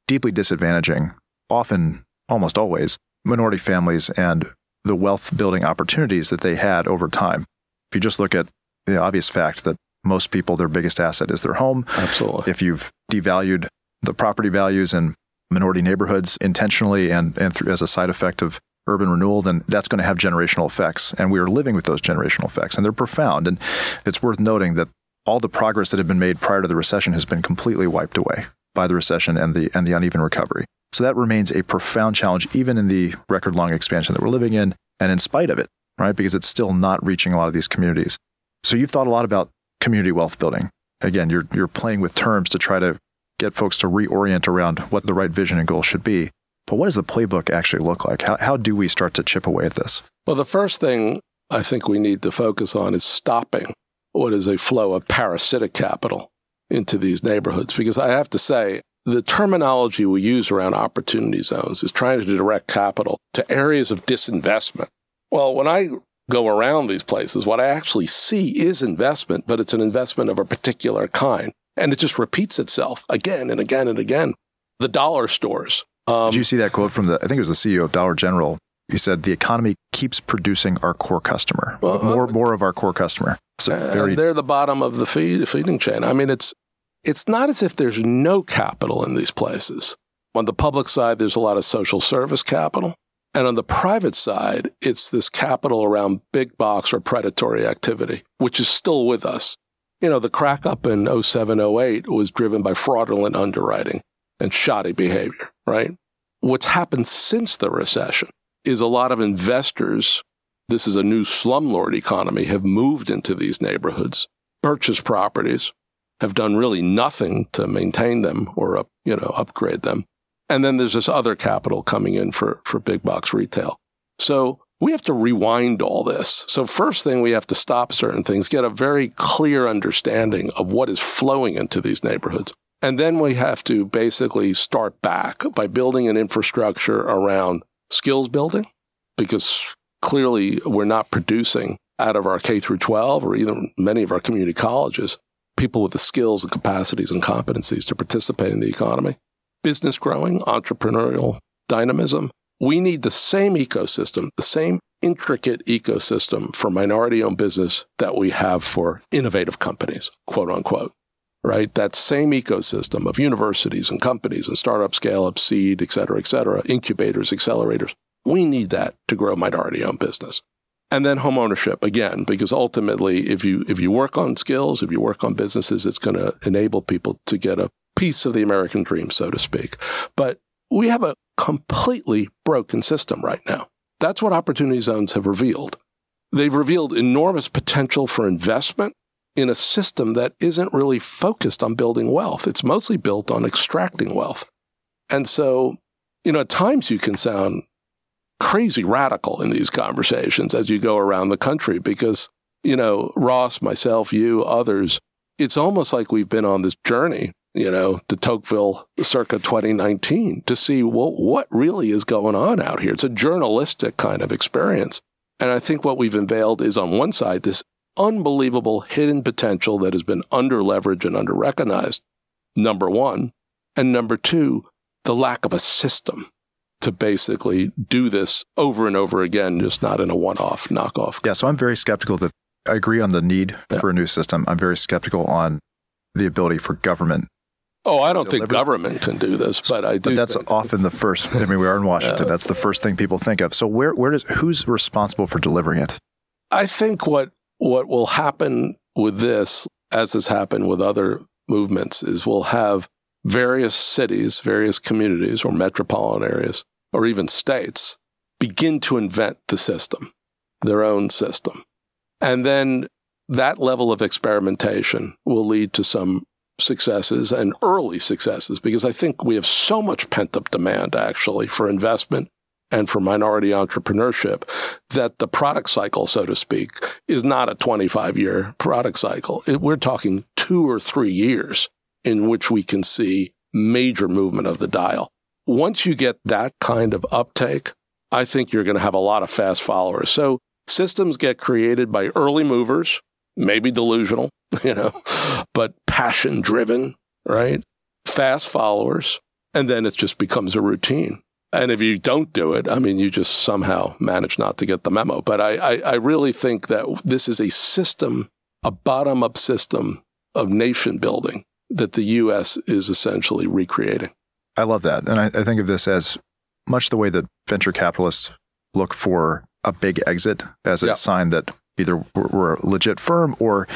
deeply disadvantaging, often, almost always, minority families and the wealth building opportunities that they had over time. If you just look at the obvious fact that most people, their biggest asset is their home. Absolutely. If you've devalued the property values in minority neighborhoods intentionally and, and through, as a side effect of urban renewal, then that's going to have generational effects. And we are living with those generational effects, and they're profound. And it's worth noting that all the progress that had been made prior to the recession has been completely wiped away by the recession and the and the uneven recovery. So that remains a profound challenge, even in the record long expansion that we're living in, and in spite of it, right? Because it's still not reaching a lot of these communities. So you've thought a lot about community wealth building. Again, you're, you're playing with terms to try to get folks to reorient around what the right vision and goal should be. But what does the playbook actually look like? How, how do we start to chip away at this? Well, the first thing I think we need to focus on is stopping what is a flow of parasitic capital into these neighborhoods. Because I have to say, the terminology we use around opportunity zones is trying to direct capital to areas of disinvestment. Well, when I go around these places, what I actually see is investment, but it's an investment of a particular kind. And it just repeats itself again and again and again. The dollar stores. Um, Did you see that quote from the, I think it was the CEO of Dollar General? He said, the economy keeps producing our core customer, well, more, uh, more of our core customer. So very... they're the bottom of the feed, feeding chain. I mean, it's, it's not as if there's no capital in these places. On the public side, there's a lot of social service capital. And on the private side, it's this capital around big box or predatory activity, which is still with us. You know, the crack up in 07, 08 was driven by fraudulent underwriting and shoddy behavior, right? What's happened since the recession is a lot of investors, this is a new slumlord economy, have moved into these neighborhoods, purchased properties, have done really nothing to maintain them or, up, you know, upgrade them and then there's this other capital coming in for, for big box retail. So we have to rewind all this. So first thing we have to stop certain things, get a very clear understanding of what is flowing into these neighborhoods. And then we have to basically start back by building an infrastructure around skills building because clearly we're not producing out of our K through 12 or even many of our community colleges people with the skills and capacities and competencies to participate in the economy business growing, entrepreneurial dynamism. We need the same ecosystem, the same intricate ecosystem for minority owned business that we have for innovative companies, quote unquote. Right? That same ecosystem of universities and companies and startup scale up, seed, et cetera, et cetera, incubators, accelerators. We need that to grow minority owned business. And then home ownership again, because ultimately, if you, if you work on skills, if you work on businesses, it's going to enable people to get a piece of the American dream, so to speak. But we have a completely broken system right now. That's what opportunity zones have revealed. They've revealed enormous potential for investment in a system that isn't really focused on building wealth. It's mostly built on extracting wealth. And so, you know, at times you can sound crazy radical in these conversations as you go around the country because, you know, Ross, myself, you, others, it's almost like we've been on this journey you know, to Tocqueville circa 2019 to see well, what really is going on out here. It's a journalistic kind of experience. And I think what we've unveiled is on one side, this unbelievable hidden potential that has been under leveraged and under recognized, number one. And number two, the lack of a system to basically do this over and over again, just not in a one off knockoff. Yeah. So I'm very skeptical that I agree on the need yeah. for a new system. I'm very skeptical on the ability for government Oh, I don't think government can do this, but I do. But that's often the first. I mean, we are in Washington. Yeah. That's the first thing people think of. So where where does who's responsible for delivering it? I think what what will happen with this, as has happened with other movements, is we'll have various cities, various communities, or metropolitan areas, or even states begin to invent the system, their own system, and then that level of experimentation will lead to some successes and early successes because I think we have so much pent up demand actually for investment and for minority entrepreneurship that the product cycle, so to speak, is not a 25 year product cycle. It, we're talking two or three years in which we can see major movement of the dial. Once you get that kind of uptake, I think you're going to have a lot of fast followers. So systems get created by early movers, maybe delusional, you know, but passion driven, right? Fast followers. And then it just becomes a routine. And if you don't do it, I mean, you just somehow manage not to get the memo. But I, I, I really think that this is a system, a bottom up system of nation building that the U.S. is essentially recreating. I love that. And I, I think of this as much the way that venture capitalists look for a big exit as a yep. sign that either we're a legit firm or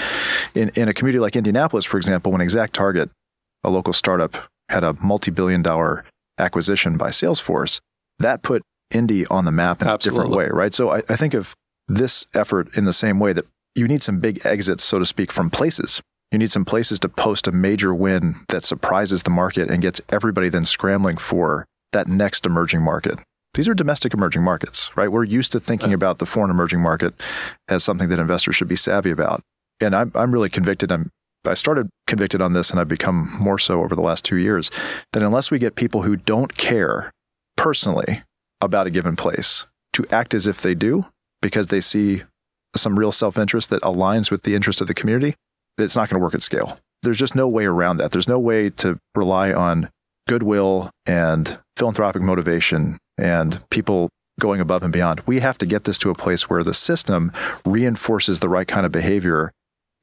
in, in a community like Indianapolis, for example, when ExactTarget, a local startup, had a multi billion dollar acquisition by Salesforce, that put Indy on the map in Absolutely. a different way, right? So I, I think of this effort in the same way that you need some big exits, so to speak, from places. You need some places to post a major win that surprises the market and gets everybody then scrambling for that next emerging market these are domestic emerging markets, right? We're used to thinking about the foreign emerging market as something that investors should be savvy about. And I'm, I'm really convicted. I'm, I started convicted on this and I've become more so over the last two years that unless we get people who don't care personally about a given place to act as if they do because they see some real self interest that aligns with the interest of the community, it's not going to work at scale. There's just no way around that. There's no way to rely on goodwill and philanthropic motivation and people going above and beyond. We have to get this to a place where the system reinforces the right kind of behavior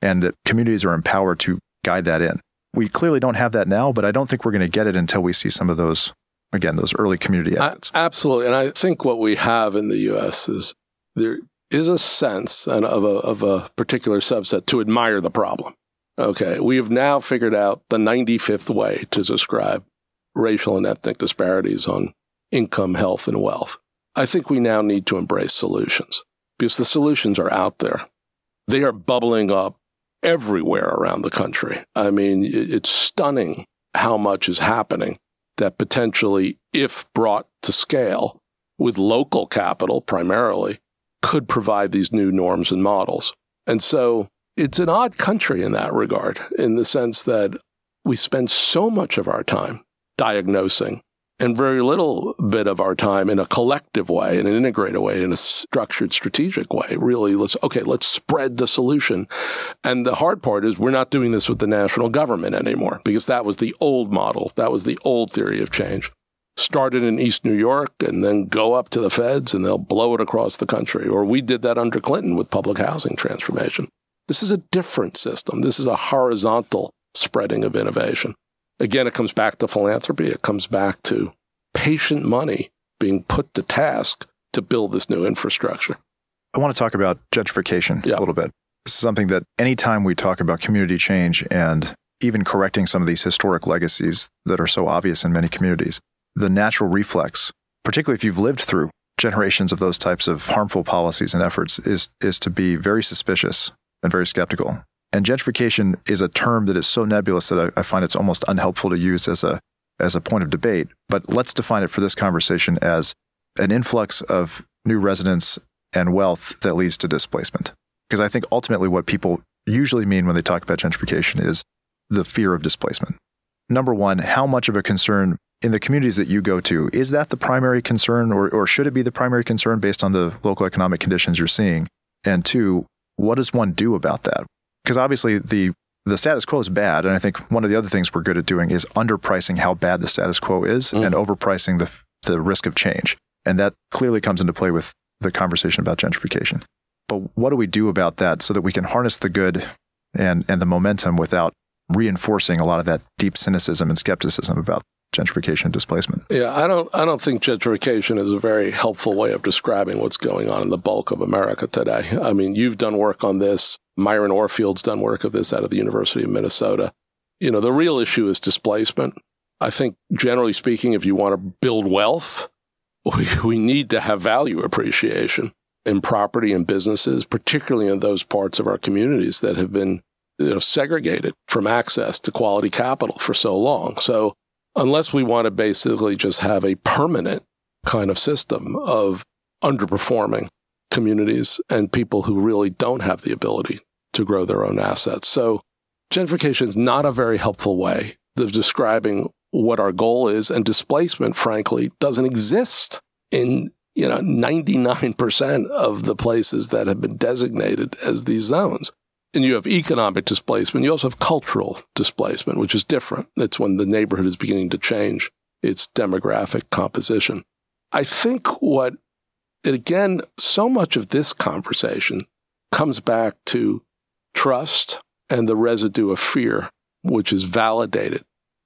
and that communities are empowered to guide that in. We clearly don't have that now, but I don't think we're going to get it until we see some of those, again, those early community. I, absolutely. And I think what we have in the U.S. is there is a sense of a, of a particular subset to admire the problem. Okay. We have now figured out the 95th way to describe racial and ethnic disparities on income, health, and wealth. I think we now need to embrace solutions because the solutions are out there. They are bubbling up everywhere around the country. I mean, it's stunning how much is happening that potentially, if brought to scale with local capital primarily, could provide these new norms and models. And so it's an odd country in that regard, in the sense that we spend so much of our time diagnosing and very little bit of our time in a collective way, in an integrated way, in a structured, strategic way. Really, let's, okay, let's spread the solution. And the hard part is we're not doing this with the national government anymore because that was the old model. That was the old theory of change. Started in East New York and then go up to the feds and they'll blow it across the country. Or we did that under Clinton with public housing transformation. This is a different system. This is a horizontal spreading of innovation. Again, it comes back to philanthropy. It comes back to patient money being put to task to build this new infrastructure. I want to talk about gentrification yeah. a little bit. This is something that anytime we talk about community change and even correcting some of these historic legacies that are so obvious in many communities, the natural reflex, particularly if you've lived through generations of those types of harmful policies and efforts, is, is to be very suspicious and very skeptical. And gentrification is a term that is so nebulous that I, I find it's almost unhelpful to use as a as a point of debate. But let's define it for this conversation as an influx of new residents and wealth that leads to displacement. Because I think ultimately what people usually mean when they talk about gentrification is the fear of displacement. number one, how much of a concern in the communities that you go to, is that the primary concern or, or should it be the primary concern based on the local economic conditions you're seeing? And two, what does one do about that? Because obviously the the status quo is bad, and I think one of the other things we're good at doing is underpricing how bad the status quo is mm. and overpricing the the risk of change, and that clearly comes into play with the conversation about gentrification. But what do we do about that so that we can harness the good and and the momentum without reinforcing a lot of that deep cynicism and skepticism about gentrification and displacement. Yeah, I don't I don't think gentrification is a very helpful way of describing what's going on in the bulk of America today. I mean, you've done work on this. Myron Orfield's done work of this out of the University of Minnesota. You know, the real issue is displacement. I think generally speaking, if you want to build wealth, we, we need to have value appreciation in property and businesses, particularly in those parts of our communities that have been you know, segregated from access to quality capital for so long. So unless we want to basically just have a permanent kind of system of underperforming communities and people who really don't have the ability to grow their own assets. So gentrification is not a very helpful way of describing what our goal is and displacement frankly doesn't exist in you know 99% of the places that have been designated as these zones and you have economic displacement. You also have cultural displacement, which is different. It's when the neighborhood is beginning to change its demographic composition. I think what, again, so much of this conversation comes back to trust and the residue of fear, which is validated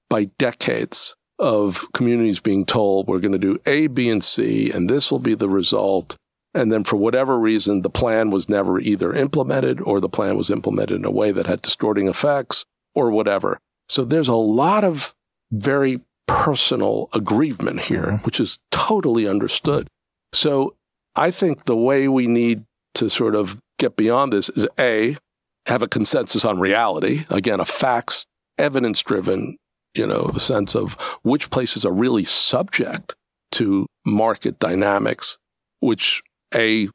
by decades of communities being told we're going to do A, B, and C, and this will be the result. And then for whatever reason, the plan was never either implemented or the plan was implemented in a way that had distorting effects or whatever. So there's a lot of very personal aggrievement here, mm-hmm. which is totally understood. So I think the way we need to sort of get beyond this is A, have a consensus on reality. Again, a facts, evidence driven, you know, sense of which places are really subject to market dynamics, which a,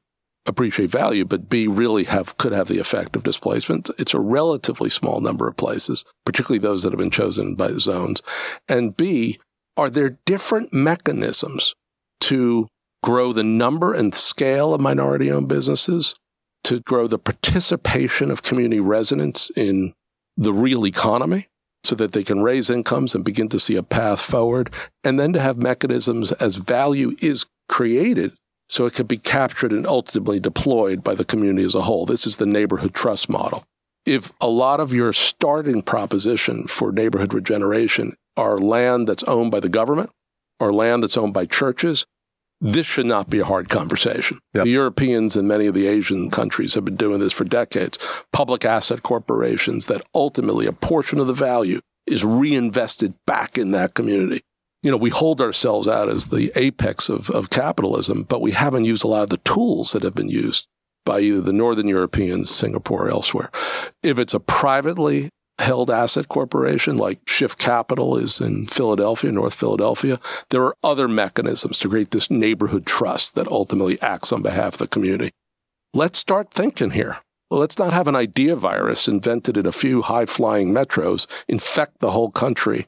appreciate value, but B, really have, could have the effect of displacement. It's a relatively small number of places, particularly those that have been chosen by zones. And B, are there different mechanisms to grow the number and scale of minority owned businesses, to grow the participation of community residents in the real economy so that they can raise incomes and begin to see a path forward, and then to have mechanisms as value is created so it can be captured and ultimately deployed by the community as a whole. This is the neighborhood trust model. If a lot of your starting proposition for neighborhood regeneration are land that's owned by the government or land that's owned by churches, this should not be a hard conversation. Yep. The Europeans and many of the Asian countries have been doing this for decades. Public asset corporations that ultimately a portion of the value is reinvested back in that community you know, we hold ourselves out as the apex of, of capitalism, but we haven't used a lot of the tools that have been used by either the Northern Europeans, Singapore, or elsewhere. If it's a privately held asset corporation like Shift Capital is in Philadelphia, North Philadelphia, there are other mechanisms to create this neighborhood trust that ultimately acts on behalf of the community. Let's start thinking here. Let's not have an idea virus invented in a few high flying metros infect the whole country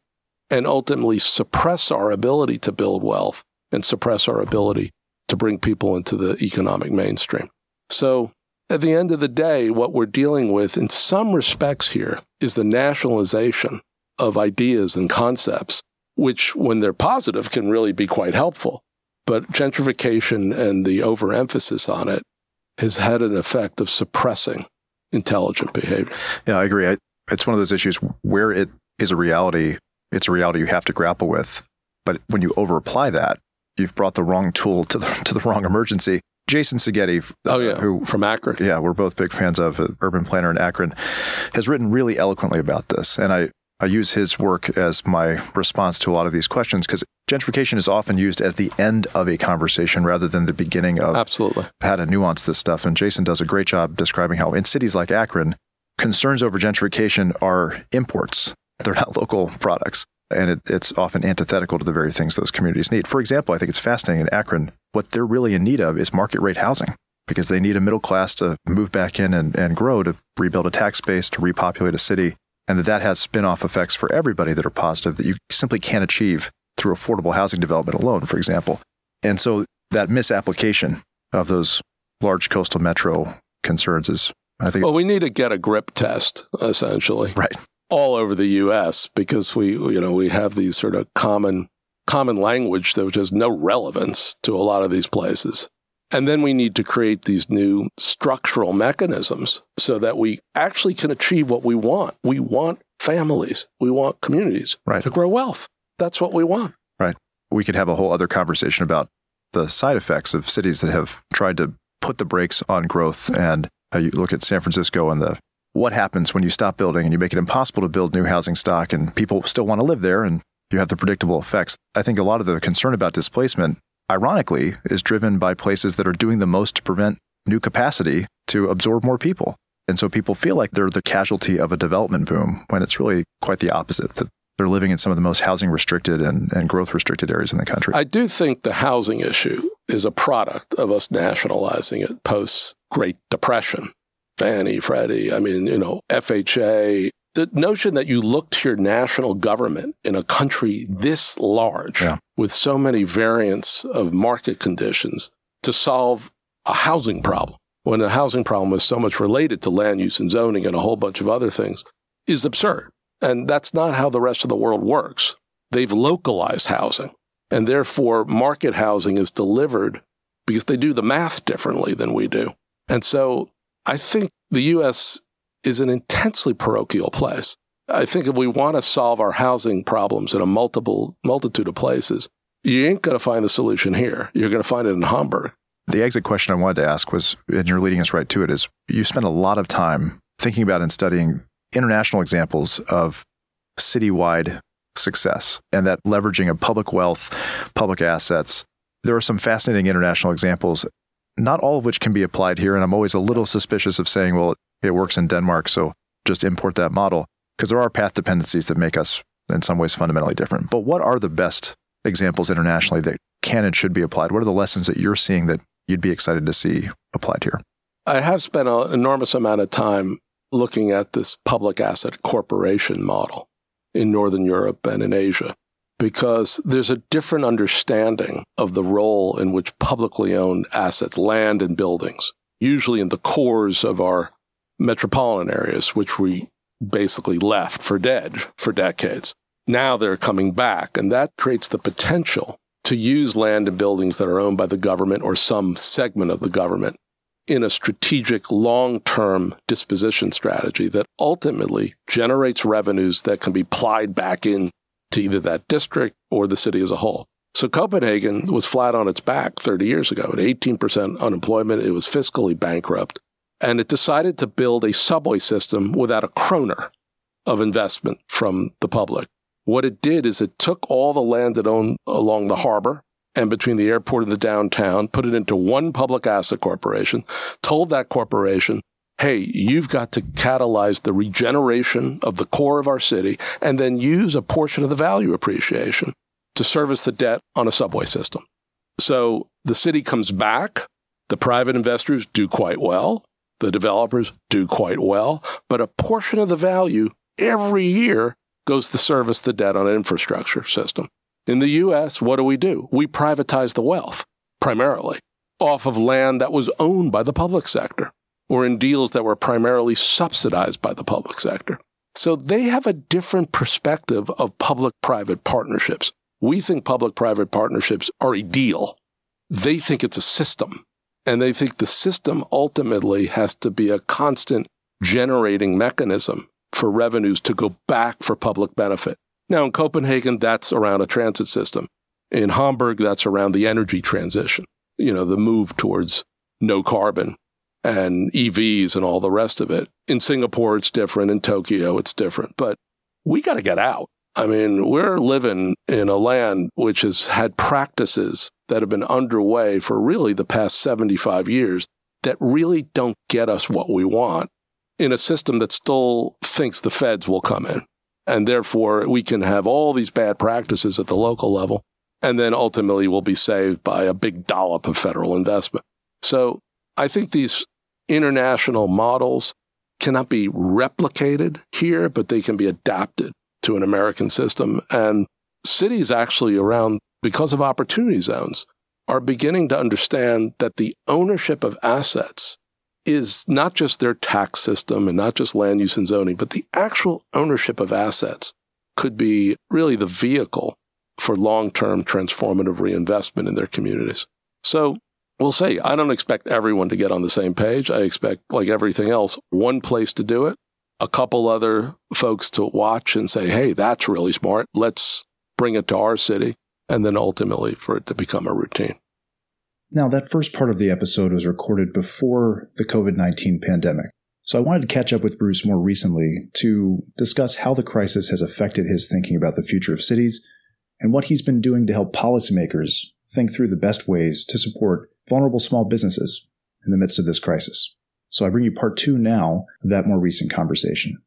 and ultimately suppress our ability to build wealth and suppress our ability to bring people into the economic mainstream. So at the end of the day, what we're dealing with in some respects here is the nationalization of ideas and concepts, which when they're positive can really be quite helpful. But gentrification and the overemphasis on it has had an effect of suppressing intelligent behavior. Yeah, I agree. I, it's one of those issues where it is a reality it's a reality you have to grapple with. But when you over apply that, you've brought the wrong tool to the to the wrong emergency. Jason Segedy, oh yeah, who from Akron, yeah, we're both big fans of uh, urban planner in Akron, has written really eloquently about this, and I I use his work as my response to a lot of these questions because gentrification is often used as the end of a conversation rather than the beginning of absolutely how to nuance this stuff. And Jason does a great job describing how in cities like Akron, concerns over gentrification are imports they're not local products. And it, it's often antithetical to the very things those communities need. For example, I think it's fascinating in Akron, what they're really in need of is market rate housing because they need a middle class to move back in and, and grow to rebuild a tax base, to repopulate a city. and that that has spin-off effects for everybody that are positive that you simply can't achieve through affordable housing development alone, for example. And so that misapplication of those large coastal metro concerns is, I think. Well, we need to get a grip test, essentially. Right. All over the U.S. because we, you know, we have these sort of common, common language that has no relevance to a lot of these places. And then we need to create these new structural mechanisms so that we actually can achieve what we want. We want families, we want communities right. to grow wealth. That's what we want. Right. We could have a whole other conversation about the side effects of cities that have tried to put the brakes on growth. And uh, you look at San Francisco and the what happens when you stop building and you make it impossible to build new housing stock and people still want to live there and you have the predictable effects. I think a lot of the concern about displacement ironically, is driven by places that are doing the most to prevent new capacity to absorb more people. And so people feel like they're the casualty of a development boom when it's really quite the opposite, that they're living in some of the most housing restricted and, and growth restricted areas in the country. I do think the housing issue is a product of us nationalizing it post Great Depression. Fannie, Freddie, I mean, you know, FHA, the notion that you look to your national government in a country this large yeah. with so many variants of market conditions to solve a housing problem when the housing problem is so much related to land use and zoning and a whole bunch of other things is absurd. And that's not how the rest of the world works. They've localized housing and therefore market housing is delivered because they do the math differently than we do. And so I think the US is an intensely parochial place. I think if we want to solve our housing problems in a multiple multitude of places, you ain't going to find the solution here. You're going to find it in Hamburg. The exit question I wanted to ask was, and you're leading us right to it, is you spend a lot of time thinking about and studying international examples of citywide success and that leveraging of public wealth, public assets. There are some fascinating international examples, not all of which can be applied here. And I'm always a little suspicious of saying, well, it works in Denmark, so just import that model because there are path dependencies that make us in some ways fundamentally different. But what are the best examples internationally that can and should be applied? What are the lessons that you're seeing that you'd be excited to see applied here? I have spent an enormous amount of time looking at this public asset corporation model in Northern Europe and in Asia because there's a different understanding of the role in which publicly owned assets, land and buildings, usually in the cores of our metropolitan areas, which we basically left for dead for decades. Now they're coming back, and that creates the potential to use land and buildings that are owned by the government or some segment of the government in a strategic long term disposition strategy that ultimately generates revenues that can be plied back in to either that district or the city as a whole. So Copenhagen was flat on its back 30 years ago at 18% unemployment. It was fiscally bankrupt and it decided to build a subway system without a kroner of investment from the public. What it did is it took all the land it owned along the harbor and between the airport and the downtown, put it into one public asset corporation, told that corporation, hey, you've got to catalyze the regeneration of the core of our city and then use a portion of the value appreciation to service the debt on a subway system. So the city comes back. The private investors do quite well. The developers do quite well, but a portion of the value every year goes to service the debt on an infrastructure system. In the US, what do we do? We privatize the wealth, primarily, off of land that was owned by the public sector or in deals that were primarily subsidized by the public sector. So they have a different perspective of public private partnerships. We think public private partnerships are a deal. They think it's a system. And they think the system ultimately has to be a constant generating mechanism for revenues to go back for public benefit. Now, in Copenhagen, that's around a transit system. In Hamburg, that's around the energy transition, you know, the move towards no carbon and EVs and all the rest of it. In Singapore, it's different. In Tokyo, it's different. But we got to get out. I mean, we're living in a land which has had practices that have been underway for really the past 75 years that really don't get us what we want in a system that still thinks the feds will come in. And therefore, we can have all these bad practices at the local level, and then ultimately we'll be saved by a big dollop of federal investment. So I think these international models cannot be replicated here, but they can be adapted to an American system. And cities actually around, because of opportunity zones, are beginning to understand that the ownership of assets is not just their tax system and not just land use and zoning, but the actual ownership of assets could be really the vehicle for long term transformative reinvestment in their communities. So we'll see. I don't expect everyone to get on the same page. I expect, like everything else, one place to do it, a couple other folks to watch and say, hey, that's really smart. Let's bring it to our city. And then ultimately for it to become a routine. Now, that first part of the episode was recorded before the COVID 19 pandemic. So I wanted to catch up with Bruce more recently to discuss how the crisis has affected his thinking about the future of cities and what he's been doing to help policymakers think through the best ways to support vulnerable small businesses in the midst of this crisis. So I bring you part two now of that more recent conversation.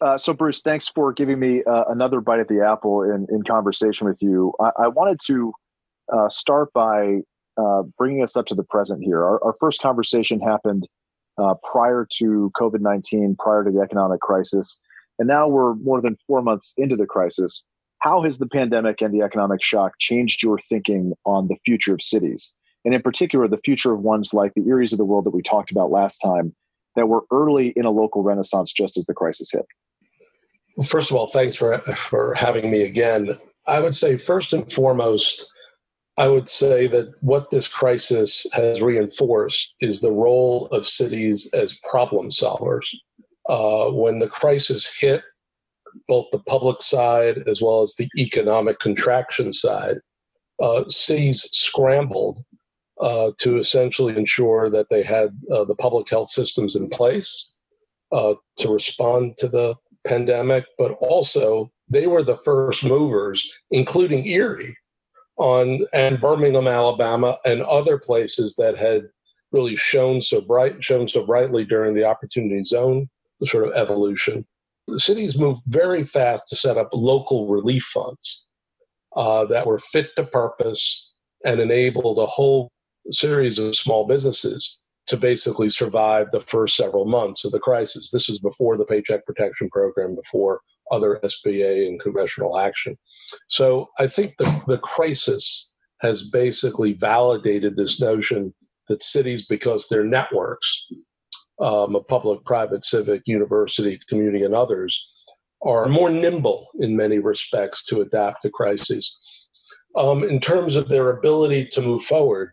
Uh, so, Bruce, thanks for giving me uh, another bite at the apple in, in conversation with you. I, I wanted to uh, start by uh, bringing us up to the present here. Our, our first conversation happened uh, prior to COVID 19, prior to the economic crisis. And now we're more than four months into the crisis. How has the pandemic and the economic shock changed your thinking on the future of cities? And in particular, the future of ones like the Eries of the world that we talked about last time that were early in a local renaissance just as the crisis hit? Well, first of all, thanks for, for having me again. I would say, first and foremost, I would say that what this crisis has reinforced is the role of cities as problem solvers. Uh, when the crisis hit, both the public side as well as the economic contraction side, uh, cities scrambled uh, to essentially ensure that they had uh, the public health systems in place uh, to respond to the pandemic, but also they were the first movers, including Erie, on and Birmingham, Alabama, and other places that had really shown so bright, shown so brightly during the opportunity zone sort of evolution. The cities moved very fast to set up local relief funds uh, that were fit to purpose and enabled a whole series of small businesses to basically survive the first several months of the crisis. This was before the Paycheck Protection Program, before other SBA and congressional action. So I think the, the crisis has basically validated this notion that cities, because they're networks um, of public, private, civic, university, community, and others, are more nimble in many respects to adapt to crises. Um, in terms of their ability to move forward,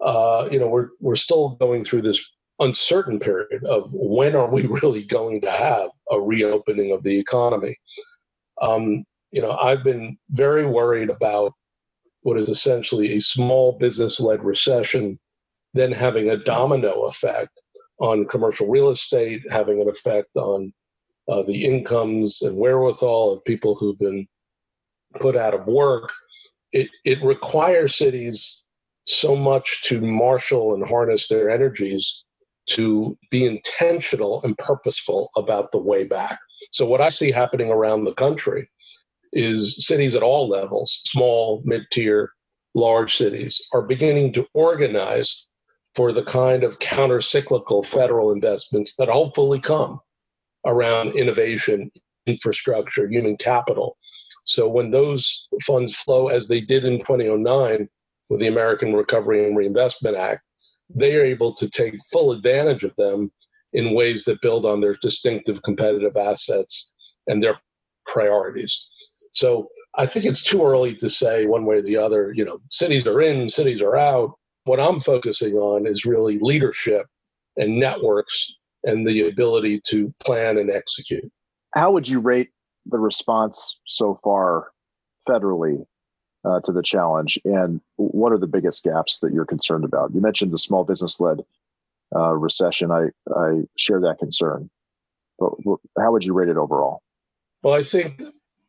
uh, you know, we're we're still going through this uncertain period of when are we really going to have a reopening of the economy. Um, you know, I've been very worried about what is essentially a small business led recession, then having a domino effect on commercial real estate, having an effect on uh, the incomes and wherewithal of people who've been put out of work. It, it requires cities so much to marshal and harness their energies to be intentional and purposeful about the way back. So, what I see happening around the country is cities at all levels, small, mid tier, large cities, are beginning to organize for the kind of counter cyclical federal investments that hopefully come around innovation, infrastructure, human capital. So, when those funds flow, as they did in 2009 with the American Recovery and Reinvestment Act, they are able to take full advantage of them in ways that build on their distinctive competitive assets and their priorities. So I think it's too early to say one way or the other, you know, cities are in, cities are out. What I'm focusing on is really leadership and networks and the ability to plan and execute. How would you rate the response so far federally uh, to the challenge? And what are the biggest gaps that you're concerned about? You mentioned the small business led uh, recession. I, I share that concern. But how would you rate it overall? Well, I think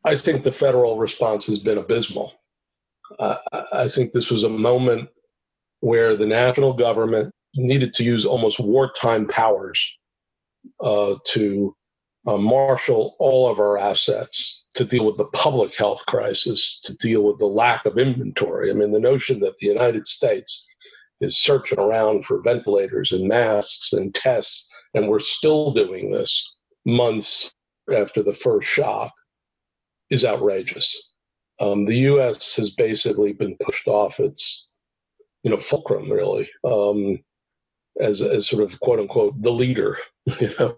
I think the federal response has been abysmal. Uh, I think this was a moment where the national government needed to use almost wartime powers uh, to uh, marshal all of our assets to deal with the public health crisis, to deal with the lack of inventory. I mean, the notion that the United States is searching around for ventilators and masks and tests and we're still doing this months after the first shock, is outrageous. Um, the U.S. has basically been pushed off its, you know, fulcrum really, um, as as sort of quote unquote the leader, you know,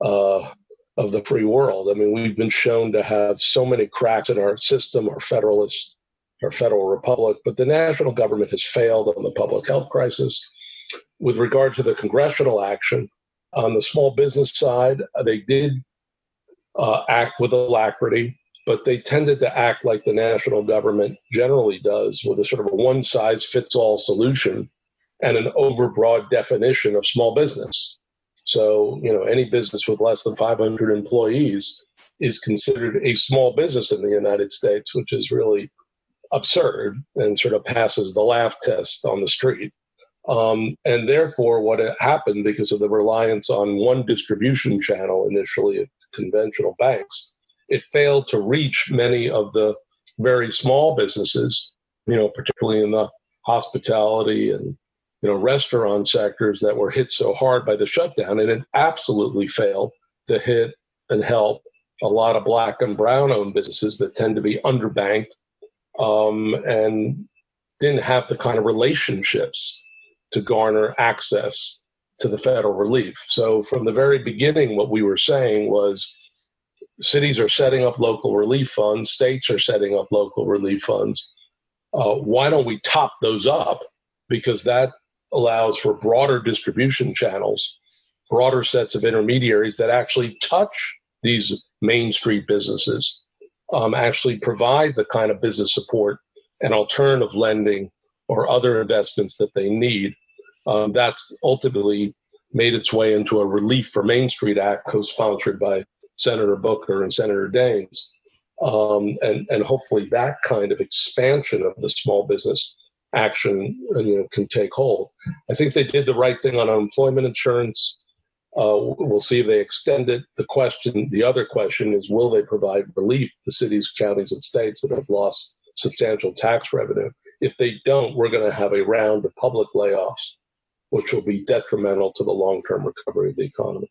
uh, of the free world. I mean, we've been shown to have so many cracks in our system, our federalist, our federal republic, but the national government has failed on the public health crisis. With regard to the congressional action, on the small business side, they did uh, act with alacrity, but they tended to act like the national government generally does, with a sort of a one size fits all solution and an overbroad definition of small business. So, you know, any business with less than 500 employees is considered a small business in the United States, which is really absurd and sort of passes the laugh test on the street. Um, and therefore, what happened because of the reliance on one distribution channel initially at conventional banks, it failed to reach many of the very small businesses, you know, particularly in the hospitality and you know restaurant sectors that were hit so hard by the shutdown, and it absolutely failed to hit and help a lot of black and brown owned businesses that tend to be underbanked um, and didn't have the kind of relationships to garner access to the federal relief. So, from the very beginning, what we were saying was cities are setting up local relief funds, states are setting up local relief funds. Uh, why don't we top those up? Because that allows for broader distribution channels, broader sets of intermediaries that actually touch these main street businesses, um, actually provide the kind of business support and alternative lending or other investments that they need. Um, that's ultimately made its way into a Relief for Main Street Act, co sponsored by Senator Booker and Senator Daines. Um, and, and hopefully that kind of expansion of the small business action you know, can take hold. I think they did the right thing on unemployment insurance. Uh, we'll see if they extend it. The question, the other question is, will they provide relief to cities, counties, and states that have lost substantial tax revenue? If they don't, we're going to have a round of public layoffs, which will be detrimental to the long-term recovery of the economy.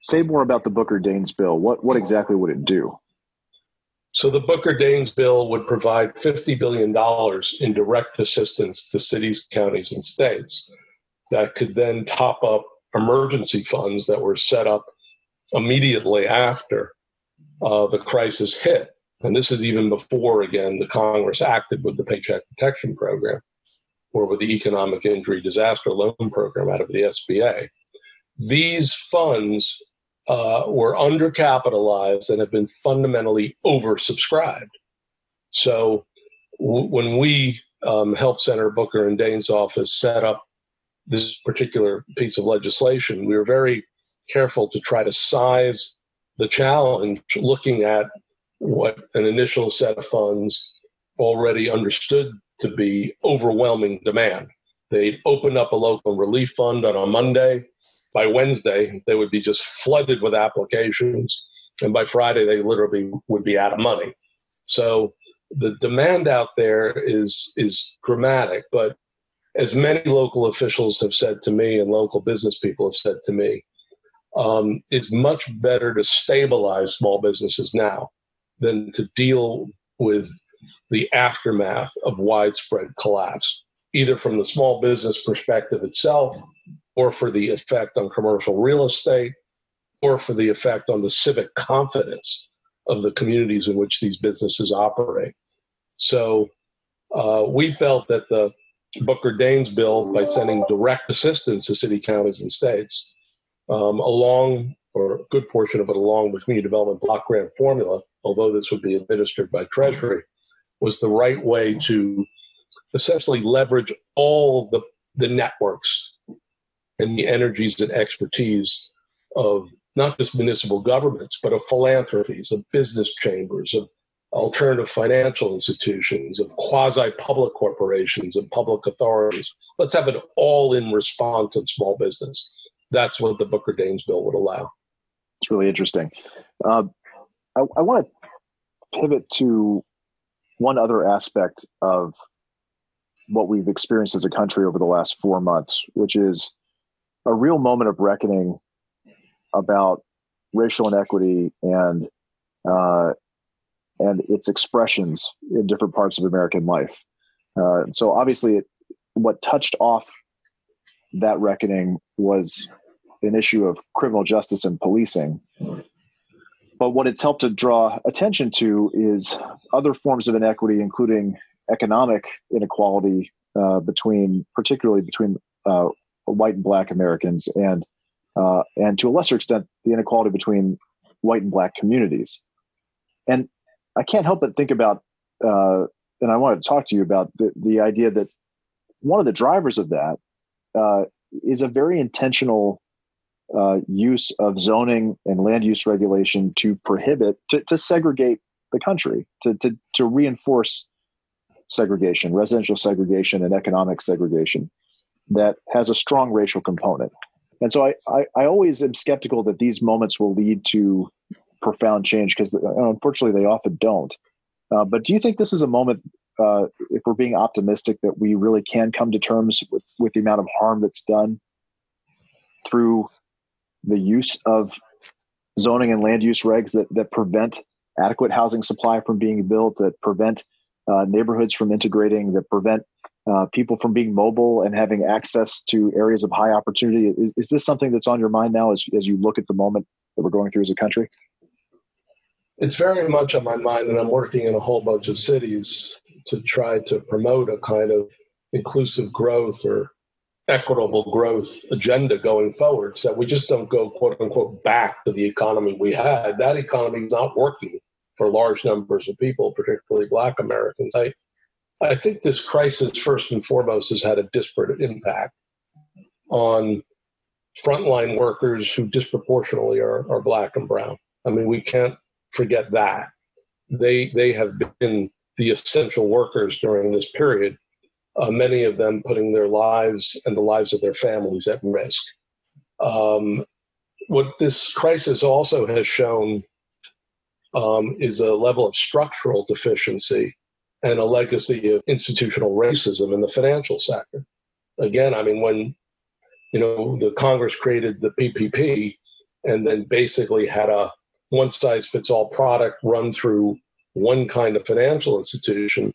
Say more about the Booker Daines bill. What what exactly would it do? So the Booker Daines bill would provide $50 billion in direct assistance to cities, counties, and states that could then top up emergency funds that were set up immediately after uh, the crisis hit. And this is even before, again, the Congress acted with the Paycheck Protection Program or with the Economic Injury Disaster Loan Program out of the SBA. These funds uh, were undercapitalized and have been fundamentally oversubscribed. So w- when we um, helped Senator Booker and Daines office set up this particular piece of legislation, we were very careful to try to size the challenge, looking at what an initial set of funds already understood to be overwhelming demand. They'd opened up a local relief fund on a Monday. By Wednesday, they would be just flooded with applications. And by Friday, they literally would be out of money. So the demand out there is, is dramatic, but as many local officials have said to me and local business people have said to me, um, it's much better to stabilize small businesses now than to deal with the aftermath of widespread collapse, either from the small business perspective itself, or for the effect on commercial real estate, or for the effect on the civic confidence of the communities in which these businesses operate. So uh, we felt that the Booker Daines bill by sending direct assistance to city, counties, and states, um, along or a good portion of it along with community development block grant formula, although this would be administered by Treasury, was the right way to essentially leverage all the, the networks and the energies and expertise of not just municipal governments, but of philanthropies, of business chambers, of alternative financial institutions, of quasi public corporations and public authorities. Let's have an all in response in small business. That's what the Booker Daines bill would allow. It's really interesting. Uh, I, I want to pivot to one other aspect of what we've experienced as a country over the last four months, which is a real moment of reckoning about racial inequity and uh, and its expressions in different parts of American life. Uh, so obviously, it, what touched off that reckoning was an issue of criminal justice and policing. But what it's helped to draw attention to is other forms of inequity, including economic inequality uh, between, particularly between uh, white and black Americans, and uh, and to a lesser extent, the inequality between white and black communities. And I can't help but think about, uh, and I wanted to talk to you about the, the idea that one of the drivers of that uh, is a very intentional uh, use of zoning and land use regulation to prohibit, to, to segregate the country, to, to, to reinforce segregation, residential segregation, and economic segregation that has a strong racial component. And so I, I, I always am skeptical that these moments will lead to profound change because unfortunately they often don't. Uh, but do you think this is a moment, uh, if we're being optimistic, that we really can come to terms with, with the amount of harm that's done through the use of zoning and land use regs that, that prevent adequate housing supply from being built, that prevent uh, neighborhoods from integrating, that prevent uh, people from being mobile and having access to areas of high opportunity. Is, is, this something that's on your mind now as, as you look at the moment that we're going through as a country? It's very much on my mind, and I'm working in a whole bunch of cities to try to promote a kind of inclusive growth or equitable growth agenda going forward so that we just don't go quote unquote back to the economy we had. That economy is not working for large numbers of people, particularly black Americans. I, I think this crisis, first and foremost, has had a disparate impact on frontline workers who disproportionately are, are black and brown. I mean, we can't forget that. They, they have been the essential workers during this period uh, many of them putting their lives and the lives of their families at risk. Um, what this crisis also has shown um, is a level of structural deficiency and a legacy of institutional racism in the financial sector. Again, I mean, when you know the Congress created the PPP and then basically had a one size fits all product run through one kind of financial institution,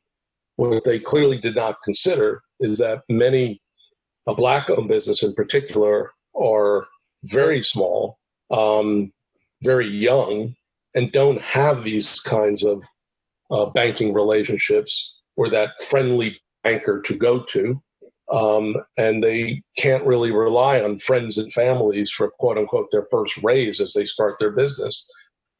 what they clearly did not consider is that many, a black owned business in particular, are very small, um, very young, and don't have these kinds of uh, banking relationships or that friendly banker to go to. Um, and they can't really rely on friends and families for quote unquote their first raise as they start their business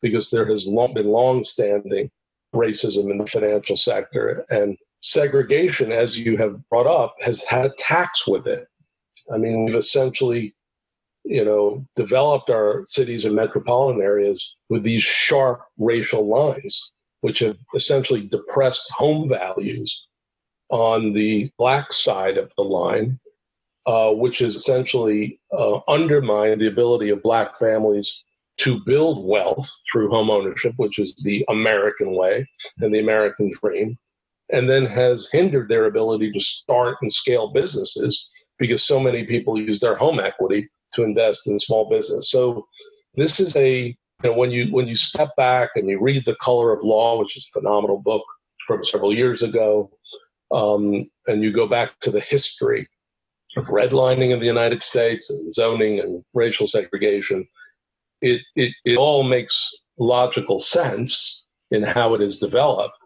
because there has long, been long standing racism in the financial sector. And segregation, as you have brought up, has had a tax with it. I mean, we've essentially, you know, developed our cities and metropolitan areas with these sharp racial lines, which have essentially depressed home values on the black side of the line, uh, which has essentially uh, undermined the ability of black families to build wealth through home ownership, which is the American way and the American dream, and then has hindered their ability to start and scale businesses because so many people use their home equity to invest in small business. So this is a you know when you when you step back and you read The Color of Law, which is a phenomenal book from several years ago, um, and you go back to the history of redlining in the United States and zoning and racial segregation, it, it, it all makes logical sense in how it is developed.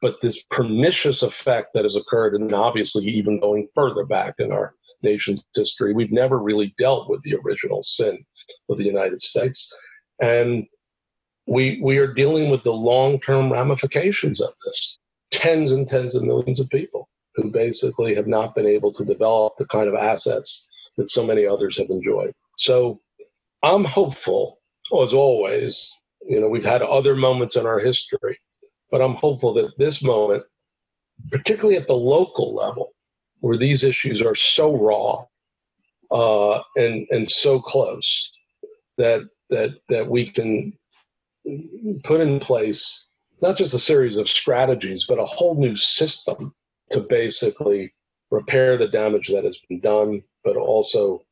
But this pernicious effect that has occurred, and obviously even going further back in our nation's history, we've never really dealt with the original sin of the United States. And we, we are dealing with the long term ramifications of this. Tens and tens of millions of people who basically have not been able to develop the kind of assets that so many others have enjoyed. So I'm hopeful as always, you know, we've had other moments in our history, but I'm hopeful that this moment, particularly at the local level, where these issues are so raw uh, and and so close, that that that we can put in place not just a series of strategies, but a whole new system to basically repair the damage that has been done, but also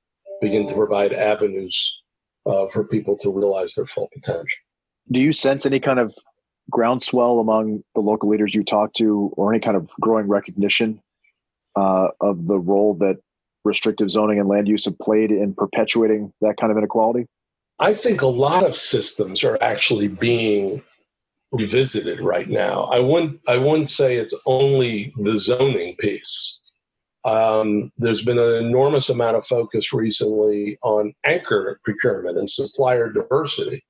begin to provide avenues uh, for people to realize their full potential. Do you sense any kind of groundswell among the local leaders you talk to, or any kind of growing recognition uh, of the role that restrictive zoning and land use have played in perpetuating that kind of inequality? I think a lot of systems are actually being revisited right now. I wouldn't I wouldn't say it's only the zoning piece. Um, there's been an enormous amount of focus recently on anchor procurement and supplier diversity.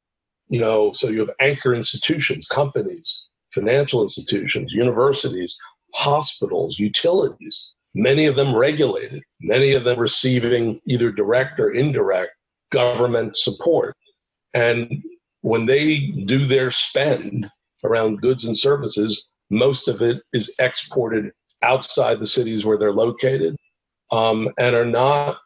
You know, so you have anchor institutions, companies, financial institutions, universities, hospitals, utilities, many of them regulated, many of them receiving either direct or indirect government support. And when they do their spend around goods and services, most of it is exported outside the cities where they're located um, and are not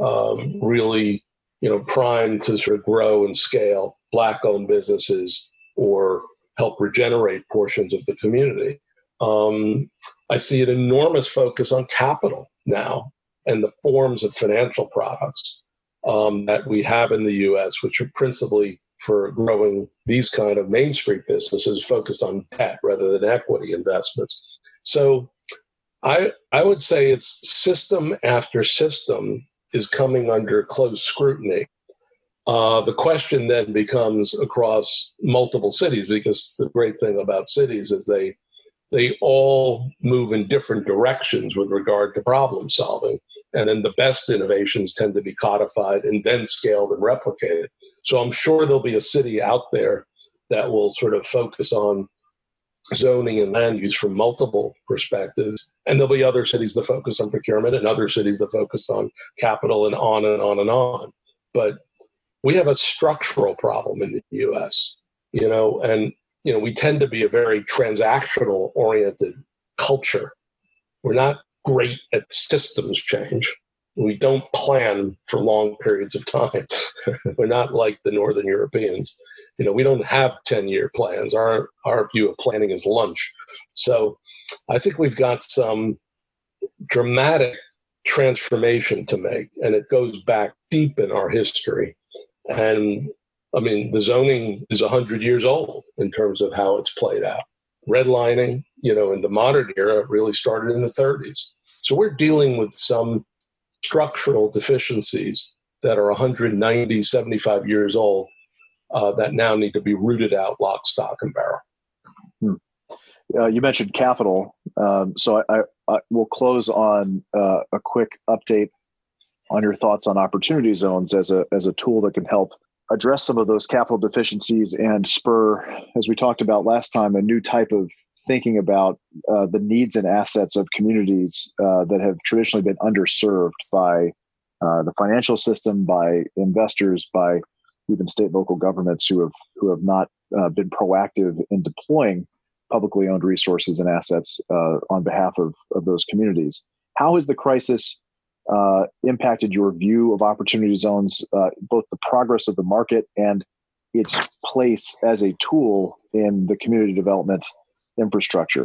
um, really you know primed to sort of grow and scale black owned businesses or help regenerate portions of the community um, i see an enormous focus on capital now and the forms of financial products um, that we have in the us which are principally for growing these kind of main street businesses focused on debt rather than equity investments so I I would say it's system after system is coming under close scrutiny. Uh, the question then becomes across multiple cities because the great thing about cities is they they all move in different directions with regard to problem solving and then the best innovations tend to be codified and then scaled and replicated so i'm sure there'll be a city out there that will sort of focus on zoning and land use from multiple perspectives. And there'll be other cities that focus on procurement and other cities that focus on capital and on and on and on. But we have a structural problem in the US, you know, and you know, we tend to be a very transactional oriented culture. We're not great at systems change. We don't plan for long periods of time. We're not like the Northern Europeans you know we don't have 10 year plans our our view of planning is lunch so i think we've got some dramatic transformation to make and it goes back deep in our history and i mean the zoning is 100 years old in terms of how it's played out redlining you know in the modern era really started in the 30s so we're dealing with some structural deficiencies that are 190 75 years old uh, that now need to be rooted out lock, stock, and barrel. Hmm. Uh, you mentioned capital, um, so I, I, I, will close on uh, a quick update on your thoughts on opportunity zones as a as a tool that can help address some of those capital deficiencies and spur, as we talked about last time, a new type of thinking about uh, the needs and assets of communities uh, that have traditionally been underserved by uh, the financial system, by investors, by even state local governments who have who have not uh, been proactive in deploying publicly owned resources and assets uh, on behalf of, of those communities. How has the crisis uh, impacted your view of opportunity zones, uh, both the progress of the market and its place as a tool in the community development infrastructure?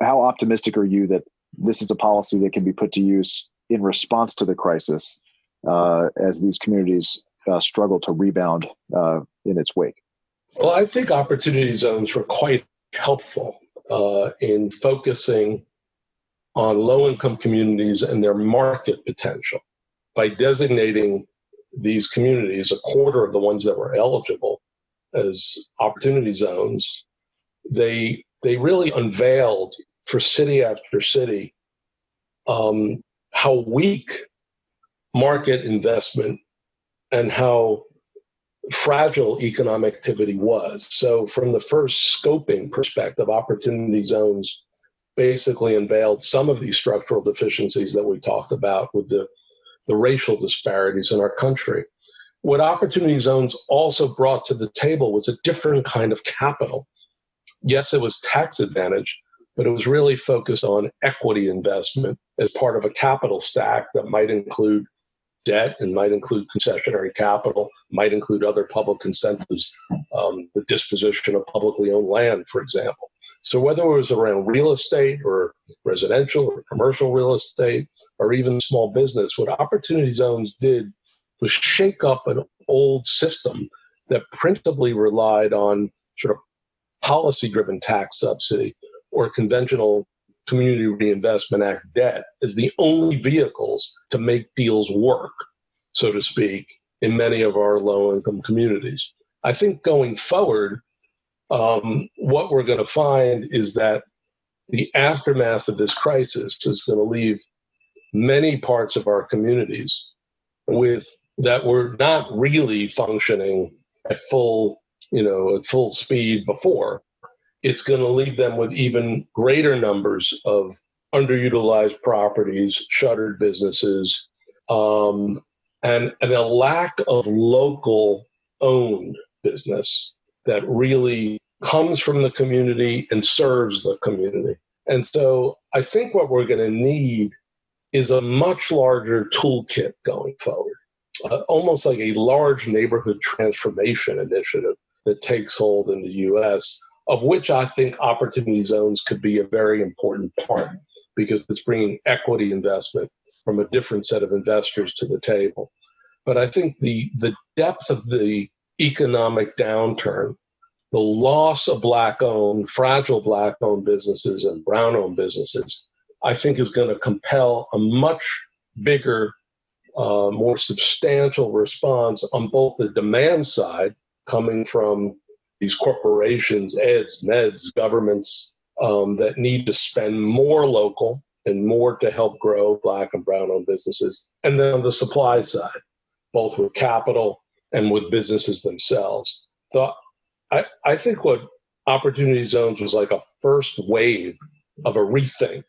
How, optimistic are you that this is a policy that can be put to use in response to the crisis uh, as these communities uh, struggle to rebound uh, in its wake? Well, I think opportunity zones were quite helpful uh, in focusing on low income communities and their market potential by designating these communities, a quarter of the ones that were eligible, as opportunity zones. They they really unveiled for city after city um, how weak market investment and how fragile economic activity was. So, from the first scoping perspective, opportunity zones basically unveiled some of these structural deficiencies that we talked about with the, the racial disparities in our country. What opportunity zones also brought to the table was a different kind of capital. Yes, it was tax advantage, but it was really focused on equity investment as part of a capital stack that might include debt and might include concessionary capital, might include other public incentives, um, the disposition of publicly owned land, for example. So whether it was around real estate or residential or commercial real estate or even small business, what opportunity zones did was shake up an old system that principally relied on sort of policy driven tax subsidy or conventional community reinvestment act debt as the only vehicles to make deals work so to speak in many of our low income communities. I think going forward um, what we're going to find is that the aftermath of this crisis is going to leave many parts of our communities with that were not really functioning at full, you know, at full speed before. It's going to leave them with even greater numbers of underutilized properties, shuttered businesses, um, and, and a lack of local owned business that really comes from the community and serves the community. And so I think what we're going to need is a much larger toolkit going forward, uh, almost like a large neighborhood transformation initiative that takes hold in the US, of which I think opportunity zones could be a very important part because it's bringing equity investment from a different set of investors to the table. But I think the, the depth of the economic downturn the loss of black owned, fragile black owned businesses and brown owned businesses, I think is going to compel a much bigger, uh, more substantial response on both the demand side, coming from these corporations, eds, meds, governments um, that need to spend more local and more to help grow black and brown owned businesses. And then on the supply side, both with capital and with businesses themselves. So I, I think what Opportunity Zones was like a first wave of a rethink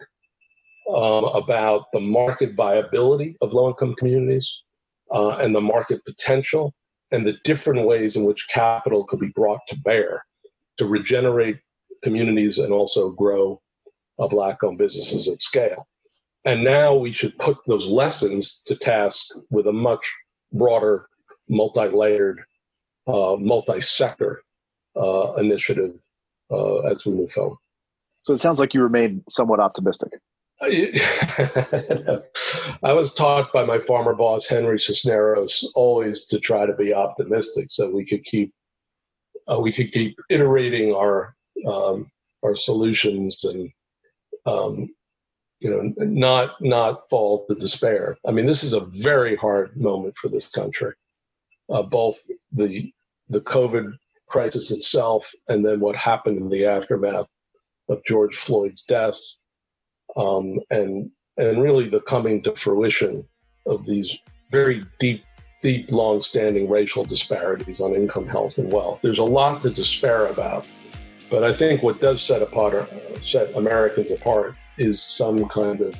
um, about the market viability of low income communities uh, and the market potential and the different ways in which capital could be brought to bear to regenerate communities and also grow uh, black owned businesses at scale. And now we should put those lessons to task with a much broader, multi layered, uh, multi sector uh, initiative uh, as we move forward. So it sounds like you remain somewhat optimistic. I was taught by my former boss Henry Cisneros always to try to be optimistic, so we could keep uh, we could keep iterating our um, our solutions and um, you know not not fall to despair. I mean, this is a very hard moment for this country. Uh, both the the COVID crisis itself and then what happened in the aftermath of George Floyd's death, um, and and really the coming to fruition of these very deep, deep, long-standing racial disparities on income, health, and wealth. There's a lot to despair about, but I think what does set apart set Americans apart is some kind of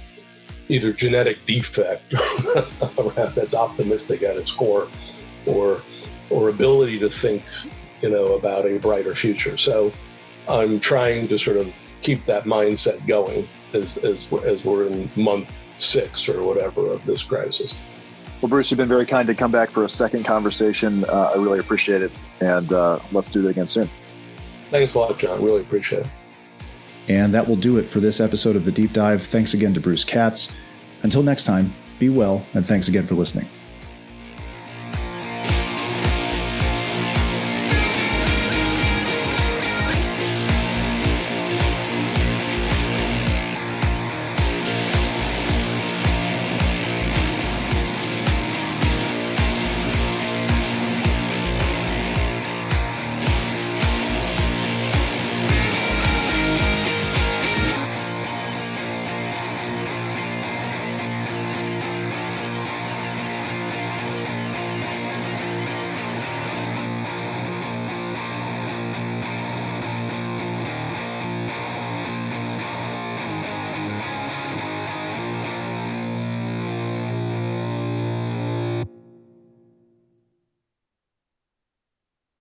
either genetic defect that's optimistic at its core, or or ability to think you know, about a brighter future. So I'm trying to sort of keep that mindset going as, as, as we're in month six or whatever of this crisis. Well, Bruce, you've been very kind to come back for a second conversation. Uh, I really appreciate it. And uh, let's do that again soon. Thanks a lot, John. Really appreciate it. And that will do it for this episode of The Deep Dive. Thanks again to Bruce Katz. Until next time, be well, and thanks again for listening.